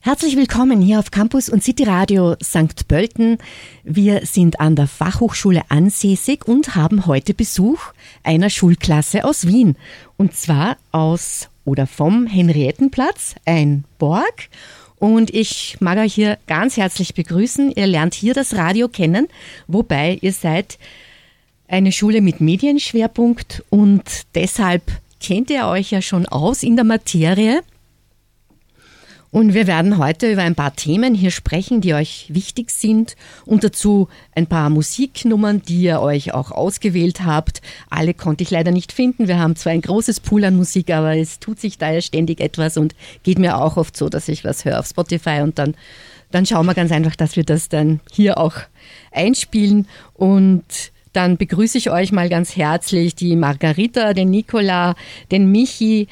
Herzlich willkommen hier auf Campus und City Radio St. Pölten. Wir sind an der Fachhochschule ansässig und haben heute Besuch einer Schulklasse aus Wien. Und zwar aus oder vom Henriettenplatz, ein Borg. Und ich mag euch hier ganz herzlich begrüßen. Ihr lernt hier das Radio kennen, wobei ihr seid eine Schule mit Medienschwerpunkt und deshalb kennt ihr euch ja schon aus in der Materie. Und wir werden heute über ein paar Themen hier sprechen, die euch wichtig sind und dazu ein paar Musiknummern, die ihr euch auch ausgewählt habt. Alle konnte ich leider nicht finden. Wir haben zwar ein großes Pool an Musik, aber es tut sich da ja ständig etwas und geht mir auch oft so, dass ich was höre auf Spotify und dann, dann schauen wir ganz einfach, dass wir das dann hier auch einspielen und dann begrüße ich euch mal ganz herzlich die Margarita, den Nicola, den Michi,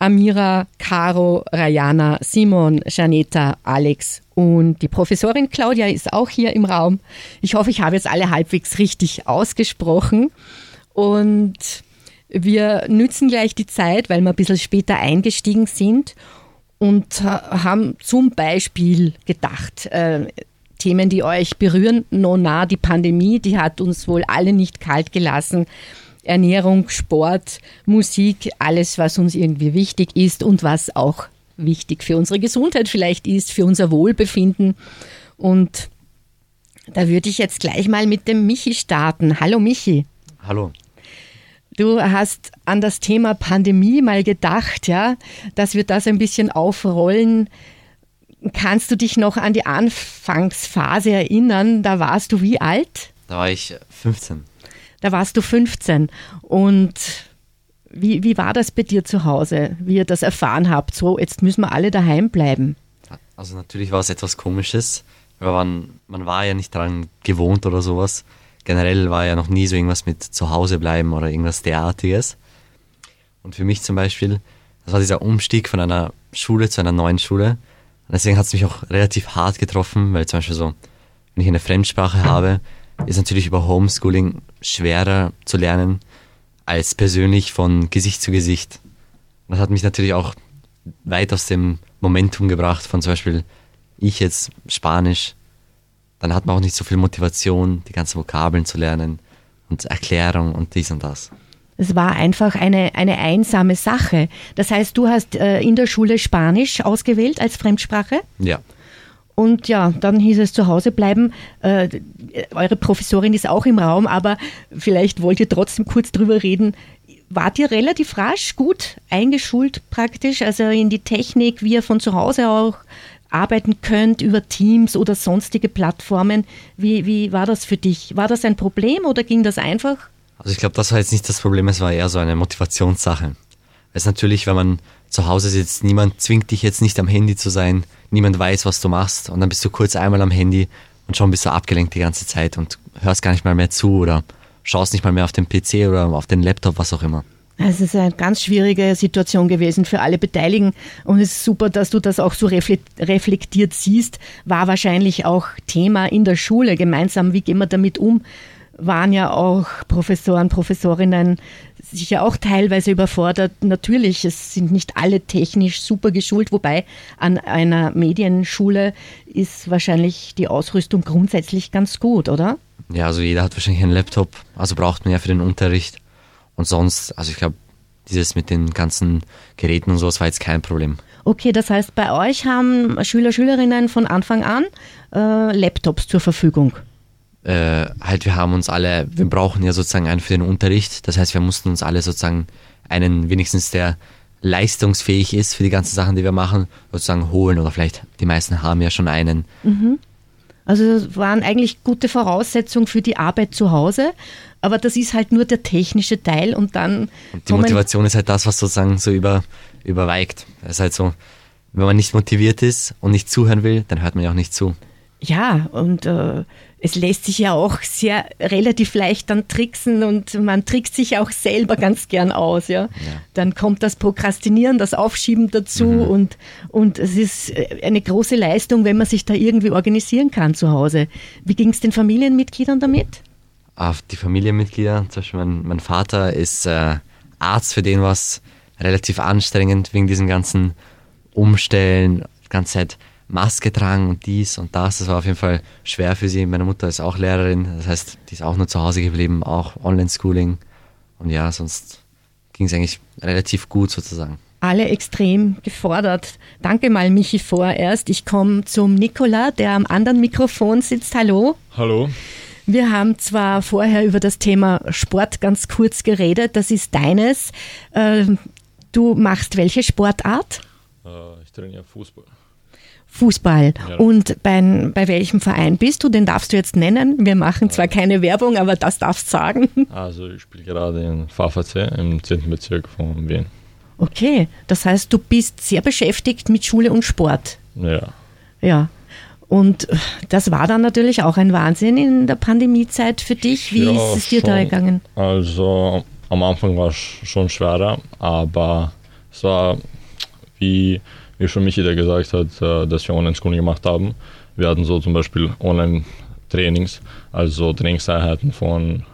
Amira, Caro, Rayana, Simon, Janeta, Alex und die Professorin Claudia ist auch hier im Raum. Ich hoffe, ich habe jetzt alle halbwegs richtig ausgesprochen. Und wir nützen gleich die Zeit, weil wir ein bisschen später eingestiegen sind und haben zum Beispiel gedacht, äh, Themen, die euch berühren, Nona, die Pandemie, die hat uns wohl alle nicht kalt gelassen. Ernährung, Sport, Musik, alles, was uns irgendwie wichtig ist und was auch wichtig für unsere Gesundheit vielleicht ist, für unser Wohlbefinden. Und da würde ich jetzt gleich mal mit dem Michi starten. Hallo Michi. Hallo. Du hast an das Thema Pandemie mal gedacht, ja, dass wir das ein bisschen aufrollen. Kannst du dich noch an die Anfangsphase erinnern? Da warst du wie alt? Da war ich 15. Da warst du 15. Und wie, wie war das bei dir zu Hause, wie ihr das erfahren habt? So, jetzt müssen wir alle daheim bleiben. Also natürlich war es etwas Komisches, weil man, man war ja nicht daran gewohnt oder sowas. Generell war ja noch nie so irgendwas mit zu Hause bleiben oder irgendwas derartiges. Und für mich zum Beispiel, das war dieser Umstieg von einer Schule zu einer neuen Schule. Und deswegen hat es mich auch relativ hart getroffen, weil zum Beispiel so, wenn ich eine Fremdsprache habe, ist natürlich über Homeschooling schwerer zu lernen als persönlich von Gesicht zu Gesicht. Das hat mich natürlich auch weit aus dem Momentum gebracht von zum Beispiel ich jetzt Spanisch. Dann hat man auch nicht so viel Motivation, die ganzen Vokabeln zu lernen und Erklärung und dies und das. Es war einfach eine, eine einsame Sache. Das heißt, du hast äh, in der Schule Spanisch ausgewählt als Fremdsprache? Ja. Und ja, dann hieß es zu Hause bleiben. Äh, eure Professorin ist auch im Raum, aber vielleicht wollt ihr trotzdem kurz drüber reden. Wart ihr relativ rasch gut eingeschult praktisch, also in die Technik, wie ihr von zu Hause auch arbeiten könnt über Teams oder sonstige Plattformen? Wie, wie war das für dich? War das ein Problem oder ging das einfach? Also ich glaube, das war jetzt nicht das Problem, es war eher so eine Motivationssache. Es natürlich, wenn man zu Hause sitzt, niemand zwingt dich jetzt nicht am Handy zu sein, niemand weiß, was du machst und dann bist du kurz einmal am Handy und schon bist du abgelenkt die ganze Zeit und hörst gar nicht mal mehr zu oder schaust nicht mal mehr auf den PC oder auf den Laptop, was auch immer. Es ist eine ganz schwierige Situation gewesen für alle Beteiligten und es ist super, dass du das auch so reflektiert siehst. War wahrscheinlich auch Thema in der Schule gemeinsam. Wie gehen wir damit um? Waren ja auch Professoren, Professorinnen sicher auch teilweise überfordert. Natürlich, es sind nicht alle technisch super geschult, wobei an einer Medienschule ist wahrscheinlich die Ausrüstung grundsätzlich ganz gut, oder? Ja, also jeder hat wahrscheinlich einen Laptop, also braucht man ja für den Unterricht. Und sonst, also ich glaube, dieses mit den ganzen Geräten und sowas war jetzt kein Problem. Okay, das heißt, bei euch haben Schüler, Schülerinnen von Anfang an äh, Laptops zur Verfügung äh, halt wir haben uns alle, wir brauchen ja sozusagen einen für den Unterricht. Das heißt, wir mussten uns alle sozusagen einen wenigstens der leistungsfähig ist für die ganzen Sachen, die wir machen, sozusagen holen oder vielleicht die meisten haben ja schon einen. Mhm. Also das waren eigentlich gute Voraussetzungen für die Arbeit zu Hause, aber das ist halt nur der technische Teil und dann. Und die Motivation ist halt das, was sozusagen so über, überweigt. Es ist halt so, wenn man nicht motiviert ist und nicht zuhören will, dann hört man ja auch nicht zu. Ja, und äh, es lässt sich ja auch sehr relativ leicht dann tricksen und man trickst sich auch selber ganz gern aus, ja. ja. Dann kommt das Prokrastinieren, das Aufschieben dazu mhm. und, und es ist äh, eine große Leistung, wenn man sich da irgendwie organisieren kann zu Hause. Wie ging es den Familienmitgliedern damit? Auf die Familienmitglieder, zum Beispiel mein, mein Vater ist äh, Arzt, für den was relativ anstrengend wegen diesen ganzen Umstellen, die ganze Zeit Maske tragen und dies und das. Das war auf jeden Fall schwer für sie. Meine Mutter ist auch Lehrerin, das heißt, die ist auch nur zu Hause geblieben, auch Online-Schooling. Und ja, sonst ging es eigentlich relativ gut sozusagen. Alle extrem gefordert. Danke mal, Michi, vorerst. Ich komme zum Nikola, der am anderen Mikrofon sitzt. Hallo. Hallo. Wir haben zwar vorher über das Thema Sport ganz kurz geredet, das ist deines. Ähm, du machst welche Sportart? Äh, ich trainiere Fußball. Fußball. Ja. Und bei, bei welchem Verein bist du? Den darfst du jetzt nennen. Wir machen zwar keine Werbung, aber das darfst du sagen. Also ich spiele gerade in VVC im 10. Bezirk von Wien. Okay, das heißt, du bist sehr beschäftigt mit Schule und Sport. Ja. Ja. Und das war dann natürlich auch ein Wahnsinn in der Pandemiezeit für dich. Wie ja, ist es dir schon. da gegangen? Also am Anfang war es schon schwerer, aber es war wie wie schon Michi der gesagt hat, äh, dass wir Online-Schooling gemacht haben. Wir hatten so zum Beispiel Online-Trainings, also Trainingseinheiten von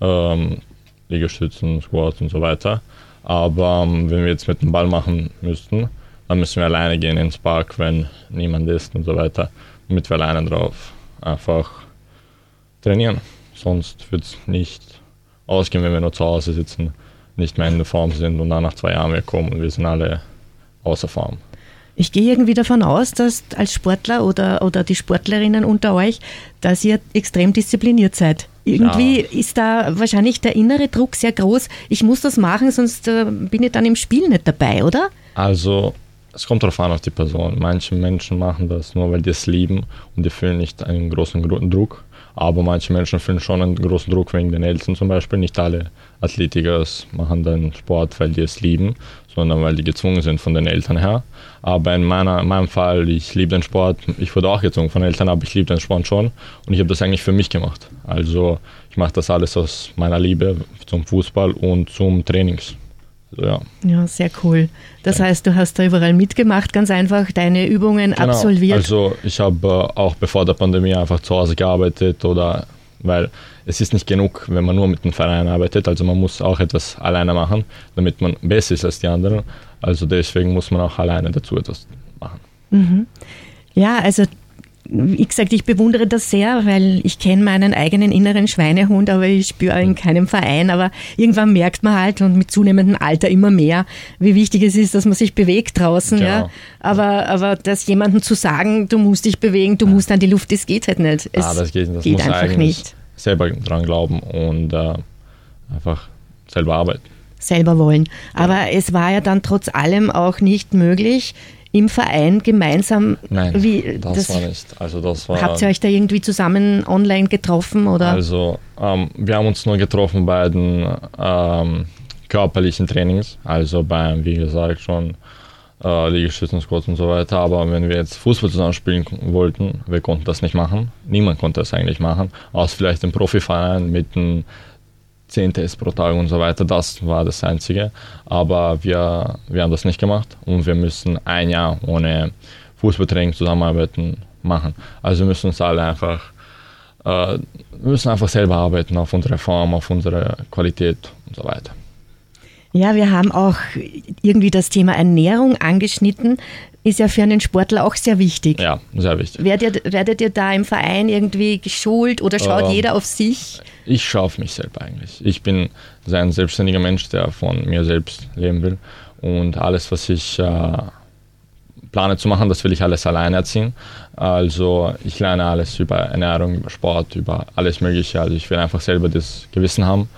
ähm, Liegestützen, Squats und so weiter. Aber ähm, wenn wir jetzt mit dem Ball machen müssten, dann müssen wir alleine gehen ins Park, wenn niemand ist und so weiter, damit wir alleine drauf einfach trainieren. Sonst wird es nicht ausgehen, wenn wir nur zu Hause sitzen, nicht mehr in der Form sind und dann nach zwei Jahren wir kommen und wir sind alle außer Form. Ich gehe irgendwie davon aus, dass als Sportler oder, oder die Sportlerinnen unter euch, dass ihr extrem diszipliniert seid. Irgendwie ja. ist da wahrscheinlich der innere Druck sehr groß. Ich muss das machen, sonst äh, bin ich dann im Spiel nicht dabei, oder? Also, es kommt darauf an, auf die Person. Manche Menschen machen das nur, weil die es lieben und die fühlen nicht einen großen Druck. Aber manche Menschen fühlen schon einen großen Druck wegen den Eltern zum Beispiel. Nicht alle Athletiker machen dann Sport, weil die es lieben, sondern weil die gezwungen sind von den Eltern her. Aber in, meiner, in meinem Fall, ich liebe den Sport. Ich wurde auch gezwungen von den Eltern, aber ich liebe den Sport schon. Und ich habe das eigentlich für mich gemacht. Also ich mache das alles aus meiner Liebe zum Fußball und zum Trainings. Ja. ja, sehr cool. Das ja. heißt, du hast da überall mitgemacht, ganz einfach deine Übungen genau. absolviert. Also ich habe äh, auch bevor der Pandemie einfach zu Hause gearbeitet oder weil es ist nicht genug, wenn man nur mit dem Verein arbeitet. Also man muss auch etwas alleine machen, damit man besser ist als die anderen. Also deswegen muss man auch alleine dazu etwas machen. Mhm. Ja, also wie gesagt, ich bewundere das sehr, weil ich kenne meinen eigenen inneren Schweinehund, aber ich spüre in keinem Verein. Aber irgendwann merkt man halt und mit zunehmendem Alter immer mehr, wie wichtig es ist, dass man sich bewegt draußen. Genau. Ja. Aber, aber das jemandem zu sagen, du musst dich bewegen, du musst an die Luft, das geht halt nicht. Es ah, das geht, das geht einfach nicht. Selber dran glauben und äh, einfach selber arbeiten selber wollen. Aber ja. es war ja dann trotz allem auch nicht möglich, im Verein gemeinsam? Nein, wie, das, das, war nicht. Also das war, habt ihr euch da irgendwie zusammen online getroffen? Oder? Also ähm, wir haben uns nur getroffen bei den ähm, körperlichen Trainings, also bei, wie gesagt, schon äh, Liegestützen, Squats und so weiter. Aber wenn wir jetzt Fußball zusammen spielen wollten, wir konnten das nicht machen. Niemand konnte das eigentlich machen, außer vielleicht im Profiverein mit einem 10 Tests pro Tag und so weiter. Das war das Einzige. Aber wir, wir haben das nicht gemacht und wir müssen ein Jahr ohne Fußballtraining zusammenarbeiten machen. Also wir müssen uns alle einfach, äh, müssen einfach selber arbeiten auf unsere Form, auf unsere Qualität und so weiter. Ja, wir haben auch irgendwie das Thema Ernährung angeschnitten ist ja für einen Sportler auch sehr wichtig. Ja, sehr wichtig. Werdet, werdet ihr da im Verein irgendwie geschult oder schaut ähm, jeder auf sich? Ich schaue auf mich selber eigentlich. Ich bin ein selbstständiger Mensch, der von mir selbst leben will. Und alles, was ich äh, plane zu machen, das will ich alles alleine erziehen. Also ich lerne alles über Ernährung, über Sport, über alles Mögliche. Also ich will einfach selber das Gewissen haben.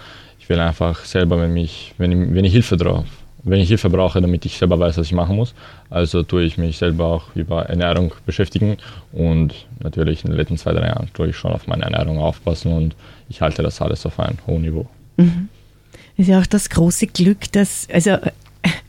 Will einfach selber, wenn, mich, wenn, ich, wenn ich Hilfe drauf wenn ich Hilfe brauche, damit ich selber weiß, was ich machen muss. Also tue ich mich selber auch über Ernährung beschäftigen und natürlich in den letzten zwei, drei Jahren tue ich schon auf meine Ernährung aufpassen und ich halte das alles auf einem hohen Niveau. Mhm. Ist ja auch das große Glück, dass, also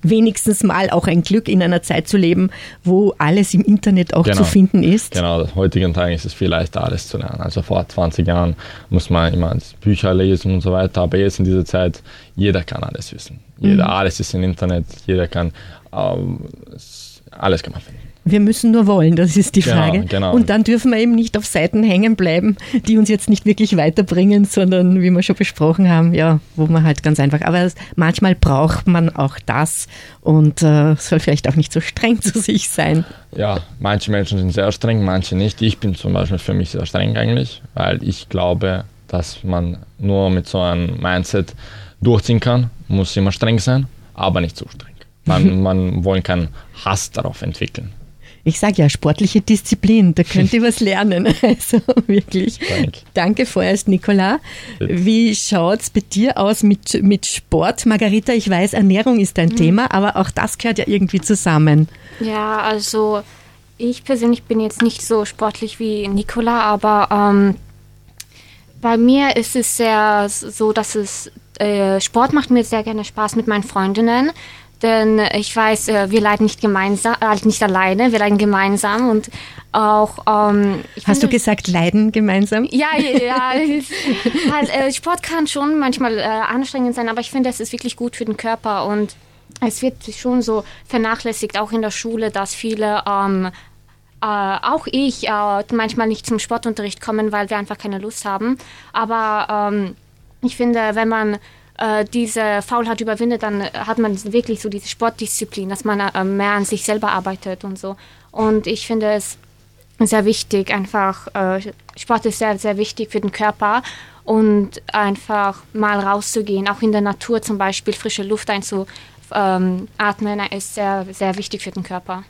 wenigstens mal auch ein Glück in einer Zeit zu leben, wo alles im Internet auch genau. zu finden ist. Genau, heutigen Tagen ist es viel leichter, alles zu lernen. Also vor 20 Jahren muss man immer Bücher lesen und so weiter, aber jetzt in dieser Zeit, jeder kann alles wissen. Jeder, mhm. Alles ist im Internet, jeder kann, ähm, alles kann man finden. Wir müssen nur wollen, das ist die Genau, Frage. genau. Und dann dürfen wir eben nicht auf Seiten hängen bleiben, die uns jetzt nicht wirklich weiterbringen, sondern wie wir schon besprochen haben, ja, wo man halt ganz einfach. Aber manchmal braucht man auch das und äh, soll vielleicht auch nicht so streng zu sich sein. Ja, manche Menschen sind sehr streng, manche nicht. Ich bin zum Beispiel für mich sehr streng eigentlich, weil ich glaube, dass man nur mit so einem Mindset durchziehen kann, muss immer streng sein, aber nicht zu streng. Man, man wollen keinen Hass darauf entwickeln. Ich sage ja, sportliche Disziplin, da könnt ihr was lernen. Also wirklich. Danke. Danke vorerst, Nicola. Bitte. Wie schaut's bei dir aus mit, mit Sport? Margarita, ich weiß, Ernährung ist Mhm. dein Thema, aber auch das gehört ja irgendwie zusammen. Ja, also ich persönlich bin jetzt nicht so sportlich wie Nicola, aber ähm, bei mir ist es sehr so, dass es äh, Sport macht mir sehr gerne Spaß mit meinen Freundinnen. Denn ich weiß, äh, wir leiden nicht gemeinsam, äh, nicht alleine, wir leiden gemeinsam und auch. Ähm, Hast du finde- gesagt, leiden gemeinsam? ja, ja, halt, äh, Sport kann schon manchmal äh, anstrengend sein, aber ich finde, es ist wirklich gut für den Körper und es wird schon so vernachlässigt, auch in der Schule, dass viele, ähm, äh, auch ich, äh, manchmal nicht zum Sportunterricht kommen, weil wir einfach keine Lust haben. Aber ähm, ich finde, wenn man äh, diese Faulheit überwindet, dann hat man wirklich so diese Sportdisziplin, dass man äh, mehr an sich selber arbeitet und so. Und ich finde es sehr wichtig, einfach äh, Sport ist sehr, sehr wichtig für den Körper und einfach mal rauszugehen, auch in der Natur zum Beispiel frische Luft einzuatmen, ähm, ist sehr, sehr wichtig für den Körper.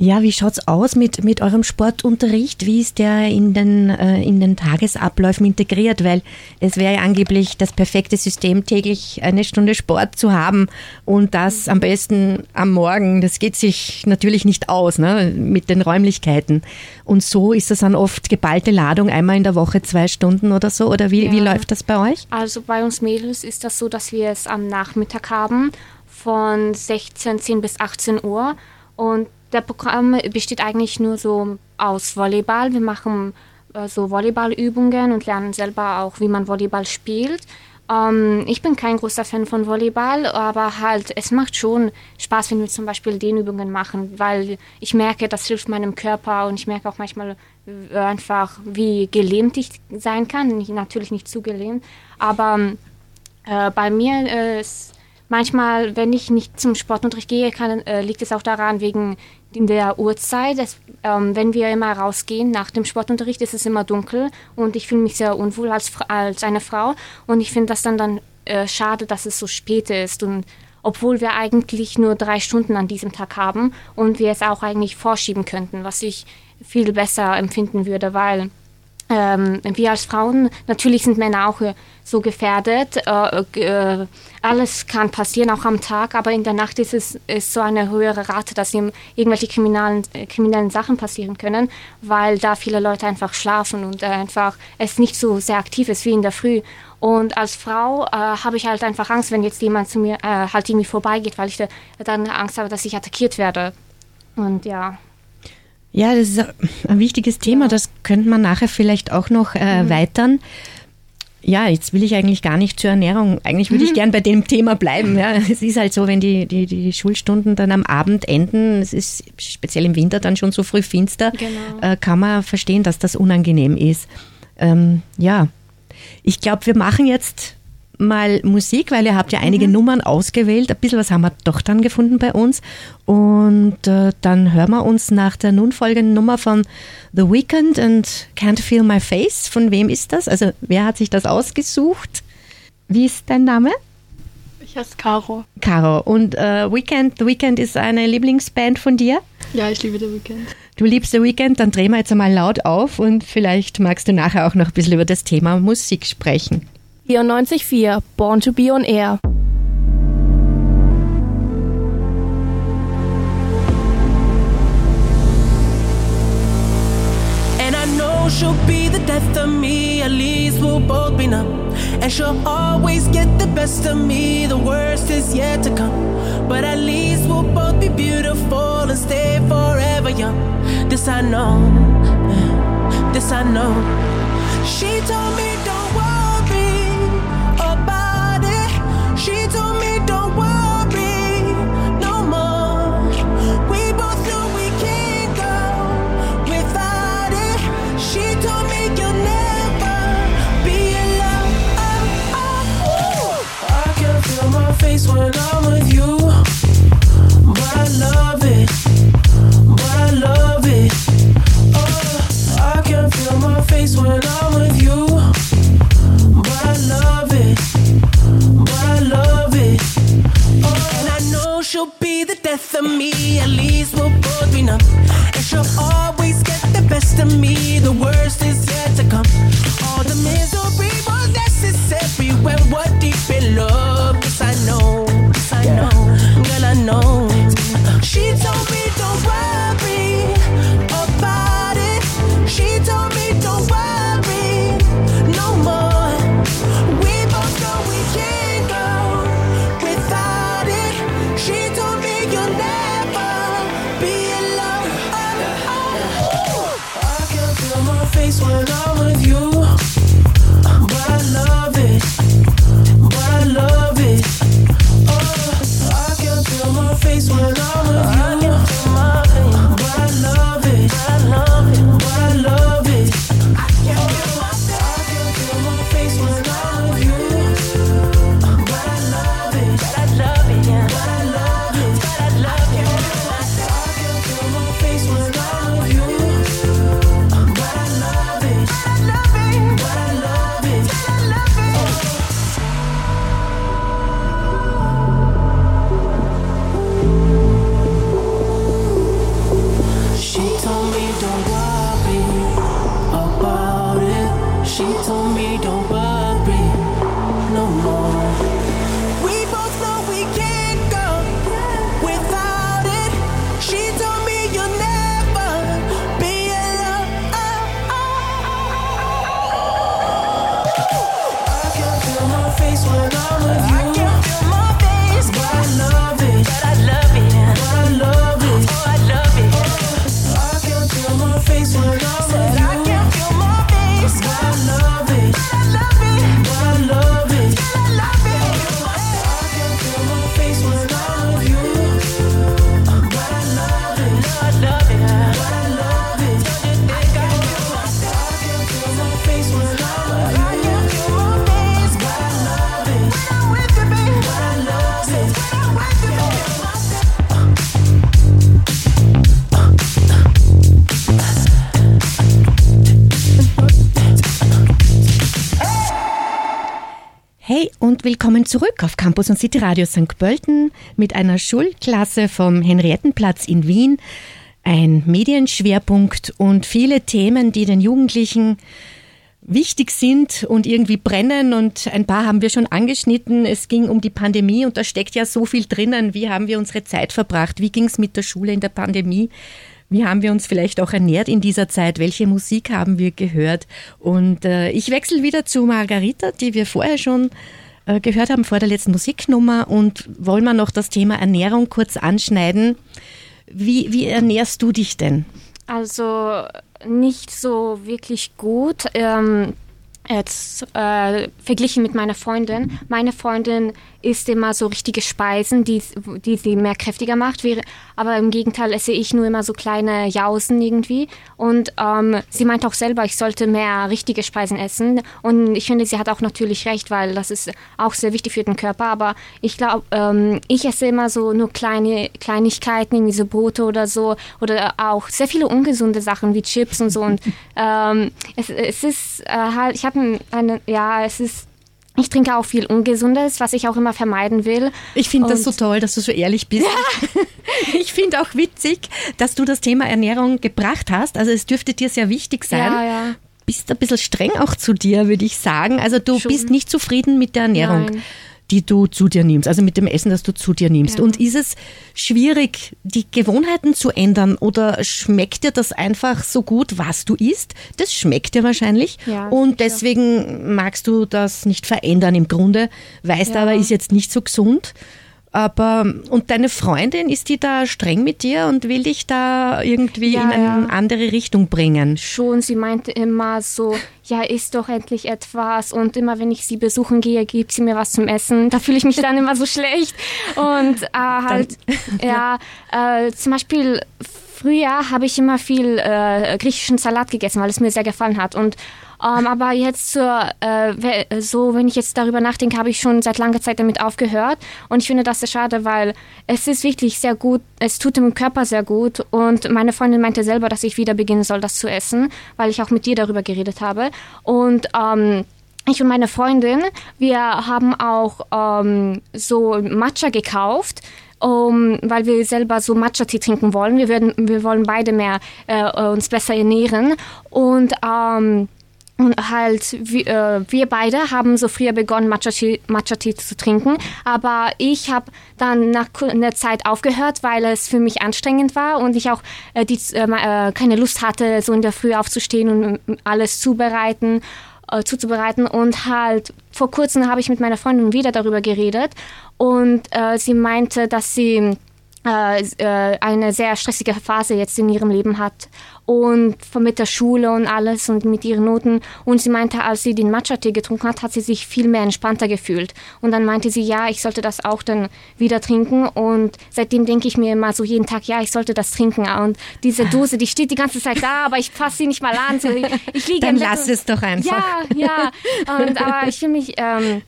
Ja, wie schaut's aus mit, mit eurem Sportunterricht? Wie ist der in den, äh, in den Tagesabläufen integriert? Weil es wäre ja angeblich das perfekte System, täglich eine Stunde Sport zu haben und das am besten am Morgen. Das geht sich natürlich nicht aus ne, mit den Räumlichkeiten. Und so ist das dann oft geballte Ladung, einmal in der Woche zwei Stunden oder so. Oder wie, wie Ja. läuft das bei euch? Also bei uns Mädels ist das so, dass wir es am Nachmittag haben von 16, 10 bis 18 Uhr und der Programm besteht eigentlich nur so aus Volleyball. Wir machen äh, so Volleyballübungen und lernen selber auch, wie man Volleyball spielt. Ähm, ich bin kein großer Fan von Volleyball, aber halt, es macht schon Spaß, wenn wir zum Beispiel Dehnübungen machen, weil ich merke, das hilft meinem Körper und ich merke auch manchmal äh, einfach, wie gelähmt ich sein kann. Nicht, natürlich nicht zu gelähmt, aber äh, bei mir äh, ist manchmal, wenn ich nicht zum Sportunterricht gehe, kann, äh, liegt es auch daran, wegen in der Uhrzeit. Es, ähm, wenn wir immer rausgehen nach dem Sportunterricht, ist es immer dunkel und ich fühle mich sehr unwohl als, als eine Frau und ich finde das dann, dann äh, schade, dass es so spät ist und obwohl wir eigentlich nur drei Stunden an diesem Tag haben und wir es auch eigentlich vorschieben könnten, was ich viel besser empfinden würde, weil ähm, wir als Frauen, natürlich sind Männer auch äh, so gefährdet. Äh, äh, alles kann passieren, auch am Tag, aber in der Nacht ist es ist so eine höhere Rate, dass ihm irgendwelche kriminellen, äh, kriminellen Sachen passieren können, weil da viele Leute einfach schlafen und einfach es nicht so sehr aktiv ist wie in der Früh. Und als Frau äh, habe ich halt einfach Angst, wenn jetzt jemand zu mir halt irgendwie vorbeigeht, weil ich da, dann Angst habe, dass ich attackiert werde. Und ja. Ja, das ist ein wichtiges Thema. Das könnte man nachher vielleicht auch noch äh, erweitern. Ja, jetzt will ich eigentlich gar nicht zur Ernährung. Eigentlich würde ich gern bei dem Thema bleiben. Ja. Es ist halt so, wenn die, die, die Schulstunden dann am Abend enden, es ist speziell im Winter dann schon so früh finster, Genau. äh, kann man verstehen, dass das unangenehm ist. Ähm, ja, ich glaube, wir machen jetzt mal Musik, weil ihr habt ja einige Nummern ausgewählt. Ein bisschen was haben wir doch dann gefunden bei uns. Und äh, dann hören wir uns nach der nun folgenden Nummer von The Weeknd und Can't Feel My Face. Von wem ist das? Also wer hat sich das ausgesucht? Wie ist dein Name? Ich heiße Caro. Caro. Und äh, Weekend, The Weeknd ist eine Lieblingsband von dir? Ja, ich liebe The Weekend. Du liebst The Weeknd, dann drehen wir jetzt einmal laut auf und vielleicht magst du nachher auch noch ein bisschen über das Thema Musik sprechen. 94.4 Born to be on Air. And I know she'll be the death of me, at least we'll both be numb. And she'll always get the best of me, the worst is yet to come. But at least we'll both be beautiful and stay forever young. This I know, this I know. She when I'm with you. My love zurück auf Campus und City Radio St. Pölten mit einer Schulklasse vom Henriettenplatz in Wien. Ein Medienschwerpunkt und viele Themen, die den Jugendlichen wichtig sind und irgendwie brennen und ein paar haben wir schon angeschnitten. Es ging um die Pandemie und da steckt ja so viel drinnen. Wie haben wir unsere Zeit verbracht? Wie ging es mit der Schule in der Pandemie? Wie haben wir uns vielleicht auch ernährt in dieser Zeit? Welche Musik haben wir gehört? Und äh, ich wechsle wieder zu Margarita, die wir vorher schon gehört haben vor der letzten Musiknummer und wollen wir noch das Thema Ernährung kurz anschneiden. Wie, wie ernährst du dich denn? Also nicht so wirklich gut. Ähm, jetzt äh, verglichen mit meiner Freundin. Meine Freundin isst immer so richtige Speisen, die, die sie mehr kräftiger macht. Aber im Gegenteil esse ich nur immer so kleine Jausen irgendwie. Und ähm, sie meint auch selber, ich sollte mehr richtige Speisen essen. Und ich finde, sie hat auch natürlich recht, weil das ist auch sehr wichtig für den Körper. Aber ich glaube, ähm, ich esse immer so nur kleine Kleinigkeiten, irgendwie so Brote oder so. Oder auch sehr viele ungesunde Sachen wie Chips und so. Und ähm, es, es ist äh, halt, ich habe eine, ja, es ist ich trinke auch viel Ungesundes, was ich auch immer vermeiden will. Ich finde das so toll, dass du so ehrlich bist. Ich finde auch witzig, dass du das Thema Ernährung gebracht hast. Also es dürfte dir sehr wichtig sein. Ja, ja. Bist ein bisschen streng auch zu dir, würde ich sagen. Also du Schon. bist nicht zufrieden mit der Ernährung. Nein. Die du zu dir nimmst, also mit dem Essen, das du zu dir nimmst. Ja. Und ist es schwierig, die Gewohnheiten zu ändern oder schmeckt dir das einfach so gut, was du isst? Das schmeckt dir wahrscheinlich Ja, und deswegen magst du das nicht verändern im Grunde, weißt Ja. aber, ist jetzt nicht so gesund. Aber, und deine Freundin, ist die da streng mit dir und will dich da irgendwie Ja, in eine ja. andere Richtung bringen? Schon, sie meinte immer so, ja, isst doch endlich etwas. Und immer wenn ich sie besuchen gehe, gibt sie mir was zum Essen. Da fühle ich mich dann immer so schlecht. Und äh, halt, ja, äh, zum Beispiel früher habe ich immer viel äh, griechischen Salat gegessen, weil es mir sehr gefallen hat. Und ähm, aber jetzt zur, äh, so, wenn ich jetzt darüber nachdenke, habe ich schon seit langer Zeit damit aufgehört. Und ich finde das sehr schade, weil es ist wirklich sehr gut, es tut dem Körper sehr gut. Und meine Freundin meinte selber, dass ich wieder beginnen soll, das zu essen, weil ich auch mit dir darüber geredet habe. Und ähm, ich und meine Freundin, wir haben auch ähm, so Matcha gekauft. um, weil wir selber so Matcha-Tee trinken wollen. Wir, werden, wir wollen beide mehr äh, uns besser ernähren. Und ähm, und halt, wir, äh, wir beide haben so früher begonnen, Matcha-Tee Matcha zu trinken. Aber ich habe dann nach einer Zeit aufgehört, weil es für mich anstrengend war und ich auch äh, die, äh, keine Lust hatte, so in der Früh aufzustehen und alles zubereiten, äh, zuzubereiten. Und halt vor kurzem habe ich mit meiner Freundin wieder darüber geredet und äh, sie meinte, dass sie äh, äh, eine sehr stressige Phase jetzt in ihrem Leben hat und mit der Schule und alles und mit ihren Noten. Und sie meinte, als sie den Matcha-Tee getrunken hat, hat sie sich viel mehr entspannter gefühlt. Und dann meinte sie, ja, ich sollte das auch dann wieder trinken. Und seitdem denke ich mir immer so jeden Tag, ja, ich sollte das trinken. Und diese Dose, die steht die ganze Zeit da, aber ich fasse sie nicht mal an. So, ich, ich liege dann lass es doch einfach. Ja, ja. Und, aber ich fühle mich... Ähm,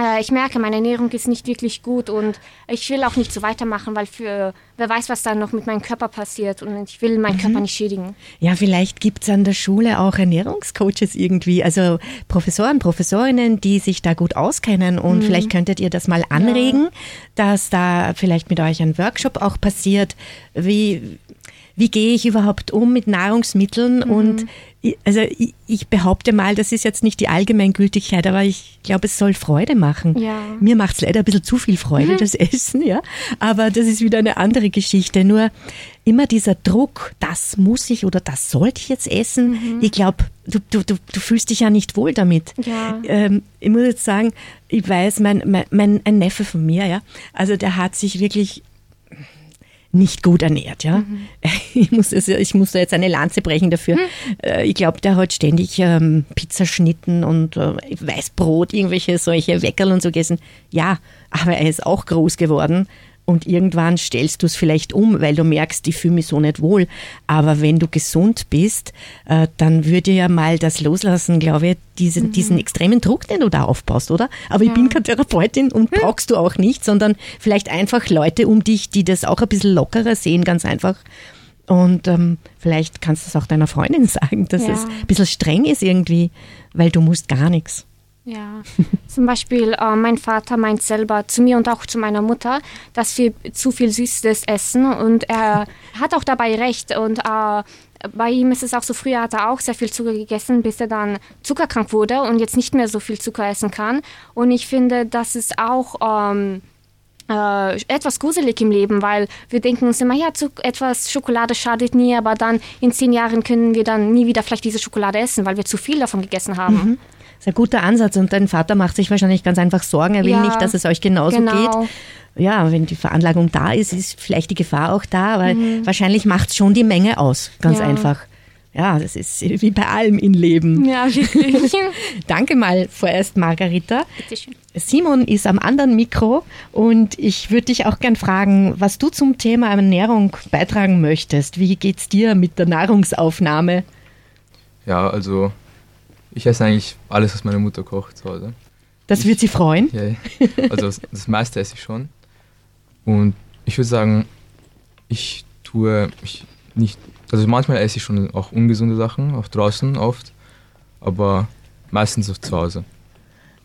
äh, ich merke, meine Ernährung ist nicht wirklich gut und ich will auch nicht so weitermachen, weil für wer weiß, was dann noch mit meinem Körper passiert und ich will meinen mhm. Körper nicht schädigen. Ja, vielleicht gibt es an der Schule auch Ernährungscoaches irgendwie, also Professoren, Professorinnen, die sich da gut auskennen und mhm. vielleicht könntet ihr das mal anregen, ja. dass da vielleicht mit euch ein Workshop auch passiert, wie wie gehe ich überhaupt um mit Nahrungsmitteln mhm. und also ich, ich, behaupte mal, das ist jetzt nicht die Allgemeingültigkeit, aber ich glaube, es soll Freude machen. Ja. Mir macht es leider ein bisschen zu viel Freude, mhm. das Essen, ja. Aber das ist wieder eine andere Geschichte. Nur immer dieser Druck, das muss ich oder das sollte ich jetzt essen. Mhm. Ich glaube, du, du, du, du fühlst dich ja nicht wohl damit. Ja. Ähm, ich muss jetzt sagen, ich weiß, mein, mein, mein ein Neffe von mir, ja, also der hat sich wirklich nicht gut ernährt. Ja? Mhm. Ich, muss also, ich muss da jetzt eine Lanze brechen dafür. Mhm. Ich glaube, der hat ständig ähm, Pizzaschnitten und äh, Weißbrot, irgendwelche solche Weckerl und so gegessen. Ja, aber er ist auch groß geworden und irgendwann stellst du es vielleicht um, weil du merkst, ich fühle mich so nicht wohl. Aber wenn du gesund bist, äh, dann würde ja mal das loslassen, glaube ich, diesen, mhm. diesen extremen Druck, den du da aufbaust, oder? Aber ja. ich bin keine Therapeutin und hm. brauchst du auch nicht, sondern vielleicht einfach Leute um dich, die das auch ein bisschen lockerer sehen, ganz einfach. Und ähm, vielleicht kannst du es auch deiner Freundin sagen, dass ja. es ein bisschen streng ist irgendwie, weil du musst gar nichts. Ja, zum Beispiel äh, mein Vater meint selber zu mir und auch zu meiner Mutter, dass wir zu viel Süßes essen und er hat auch dabei recht und äh, bei ihm ist es auch so, früher hat er auch sehr viel Zucker gegessen, bis er dann zuckerkrank wurde und jetzt nicht mehr so viel Zucker essen kann. Und ich finde, das ist auch ähm, äh, etwas gruselig im Leben, weil wir denken uns immer, ja, etwas Schokolade schadet nie, aber dann in zehn Jahren können wir dann nie wieder vielleicht diese Schokolade essen, weil wir zu viel davon gegessen haben. Mhm. Das ist ein guter Ansatz und dein Vater macht sich wahrscheinlich ganz einfach Sorgen. Er will ja, nicht, dass es euch genauso genau. geht. Ja, wenn die Veranlagung da ist, ist vielleicht die Gefahr auch da, aber mhm. wahrscheinlich macht es schon die Menge aus, ganz ja. einfach. Ja, das ist wie bei allem im Leben. Ja, wirklich. Danke mal vorerst, Margarita. Bitteschön. Simon ist am anderen Mikro und ich würde dich auch gern fragen, was du zum Thema Ernährung beitragen möchtest. Wie geht's dir mit der Nahrungsaufnahme? Ja, also ich esse eigentlich alles, was meine Mutter kocht zu Hause. Das ich, wird sie freuen? Ja, also das, das meiste esse ich schon. Und ich würde sagen, ich tue ich nicht, also manchmal esse ich schon auch ungesunde Sachen, auch draußen oft, aber meistens auch zu Hause.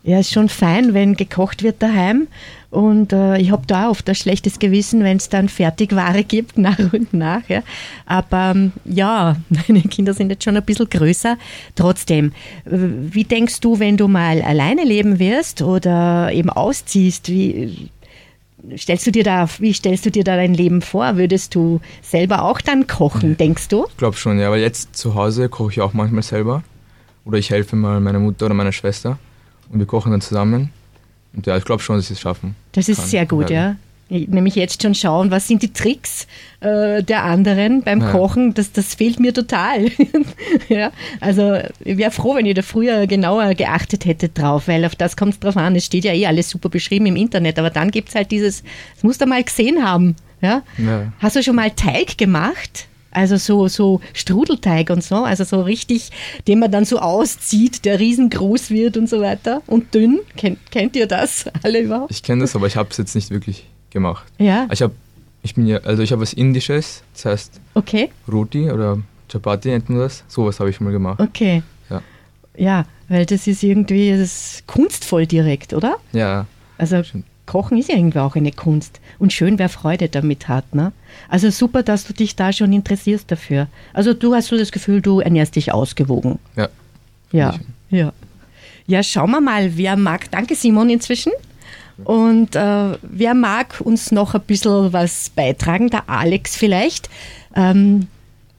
Ja, ist schon fein, wenn gekocht wird daheim. Und äh, ich habe da oft ein schlechtes Gewissen, wenn es dann Fertigware gibt, nach und nach. Ja. Aber ähm, ja, meine Kinder sind jetzt schon ein bisschen größer. Trotzdem, wie denkst du, wenn du mal alleine leben wirst oder eben ausziehst, wie stellst du dir da, wie stellst du dir da dein Leben vor? Würdest du selber auch dann kochen, denkst du? Ich glaube schon, ja, aber jetzt zu Hause koche ich auch manchmal selber. Oder ich helfe mal meiner Mutter oder meiner Schwester und wir kochen dann zusammen. Und ja, ich glaube schon, dass ich es schaffen Das ist kann. sehr gut, ja. ja. Nämlich jetzt schon schauen, was sind die Tricks äh, der anderen beim ja. Kochen. Das, das fehlt mir total. ja, also ich wäre froh, wenn ihr da früher genauer geachtet hättet drauf, weil auf das kommt es drauf an. Es steht ja eh alles super beschrieben im Internet, aber dann gibt es halt dieses, das musst du mal gesehen haben. Ja? ja? Hast du schon mal Teig gemacht? Also so, so Strudelteig und so, also so richtig, den man dann so auszieht, der riesengroß wird und so weiter und dünn. Kennt, kennt ihr das alle überhaupt? Ich kenne das, aber ich habe es jetzt nicht wirklich gemacht. Ja. Ich habe, ich bin ja, also ich habe was Indisches, das heißt okay. Roti oder Chapati nennt man das. Sowas habe ich mal gemacht. Okay. Ja. Ja, weil das ist irgendwie das ist kunstvoll direkt, oder? Ja. Also Kochen ist ja irgendwie auch eine Kunst. Und schön, wer Freude damit hat. Ne? Also super, dass du dich da schon interessierst dafür. Also du hast so das Gefühl, du ernährst dich ausgewogen. Ja. Ja, ja. Ja, schauen wir mal, wer mag. Danke, Simon, inzwischen. Und äh, wer mag uns noch ein bisschen was beitragen? Der Alex vielleicht. Ähm,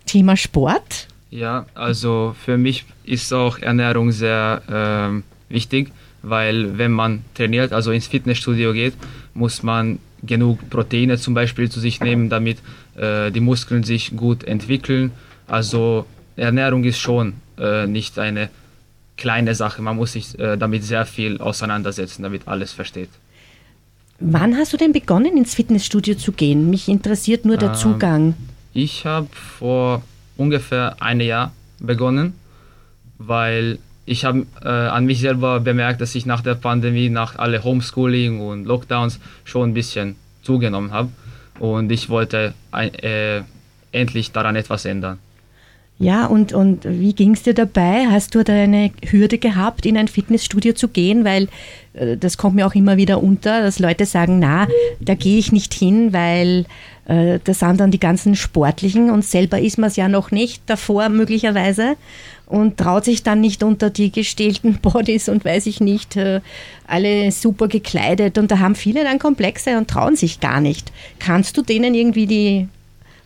Thema Sport. Ja, also für mich ist auch Ernährung sehr ähm, wichtig, weil wenn man trainiert, also ins Fitnessstudio geht, muss man genug Proteine zum Beispiel zu sich nehmen, damit äh, die Muskeln sich gut entwickeln. Also Ernährung ist schon äh, nicht eine kleine Sache. Man muss sich äh, damit sehr viel auseinandersetzen, damit alles versteht. Wann hast du denn begonnen, ins Fitnessstudio zu gehen? Mich interessiert nur der Ähm, Zugang. Ich habe vor ungefähr einem Jahr begonnen, weil ich habe äh, an mich selber bemerkt, dass ich nach der Pandemie, nach alle Homeschooling und Lockdowns schon ein bisschen zugenommen habe und ich wollte ein, äh, endlich daran etwas ändern. Ja, und, und wie ging es dir dabei? Hast du da eine Hürde gehabt, in ein Fitnessstudio zu gehen? Weil äh, das kommt mir auch immer wieder unter, dass Leute sagen, na, da gehe ich nicht hin, weil äh, das sind dann die ganzen Sportlichen und selber ist man es ja noch nicht davor möglicherweise und traut sich dann nicht unter die gestählten Bodies und weiß ich nicht, äh, alle super gekleidet und da haben viele dann Komplexe und trauen sich gar nicht. Kannst du denen irgendwie die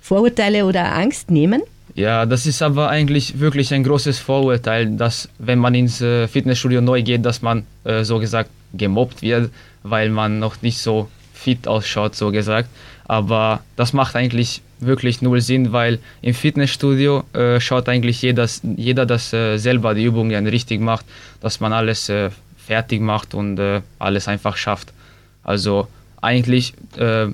Vorurteile oder Angst nehmen? Ja, das ist aber eigentlich wirklich ein großes Vorurteil, dass wenn man ins äh, Fitnessstudio neu geht, dass man äh, so gesagt gemobbt wird, weil man noch nicht so fit ausschaut, so gesagt. Aber das macht eigentlich wirklich null Sinn, weil im Fitnessstudio äh, schaut eigentlich jeder, jeder dass äh, selber die Übungen richtig macht, dass man alles äh, fertig macht und äh, alles einfach schafft. Also eigentlich äh,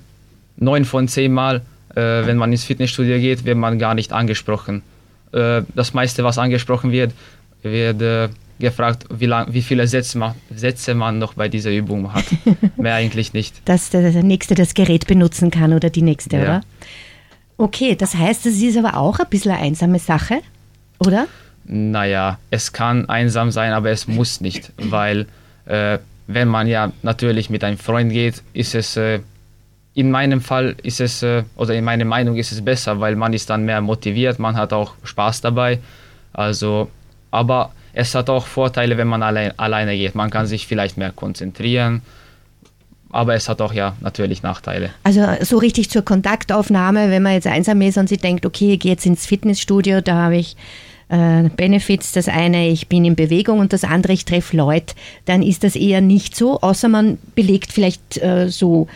neun von zehn Mal, äh, wenn man ins Fitnessstudio geht, wird man gar nicht angesprochen. Äh, das meiste, was angesprochen wird, wird äh, gefragt, wie, lang, wie viele Sätze man, Sätze man noch bei dieser Übung hat. Mehr eigentlich nicht. dass der, Nächste das Gerät benutzen kann oder die Nächste, Ja. oder? Okay, das heißt, es ist aber auch ein bisschen eine einsame Sache, oder? Naja, es kann einsam sein, aber es muss nicht, weil äh, wenn man ja natürlich mit einem Freund geht, ist es äh, in meinem Fall ist es äh, oder in meiner Meinung ist es besser, weil man ist dann mehr motiviert, man hat auch Spaß dabei. Also, aber es hat auch Vorteile, wenn man allein, alleine geht. Man kann sich vielleicht mehr konzentrieren, aber es hat auch ja natürlich Nachteile. Also so richtig zur Kontaktaufnahme, wenn man jetzt einsam ist und sie denkt, okay, ich gehe jetzt ins Fitnessstudio, da habe ich äh, Benefits. Das eine, ich bin in Bewegung und das andere, ich treffe Leute, dann ist das eher nicht so, außer man belegt vielleicht äh, so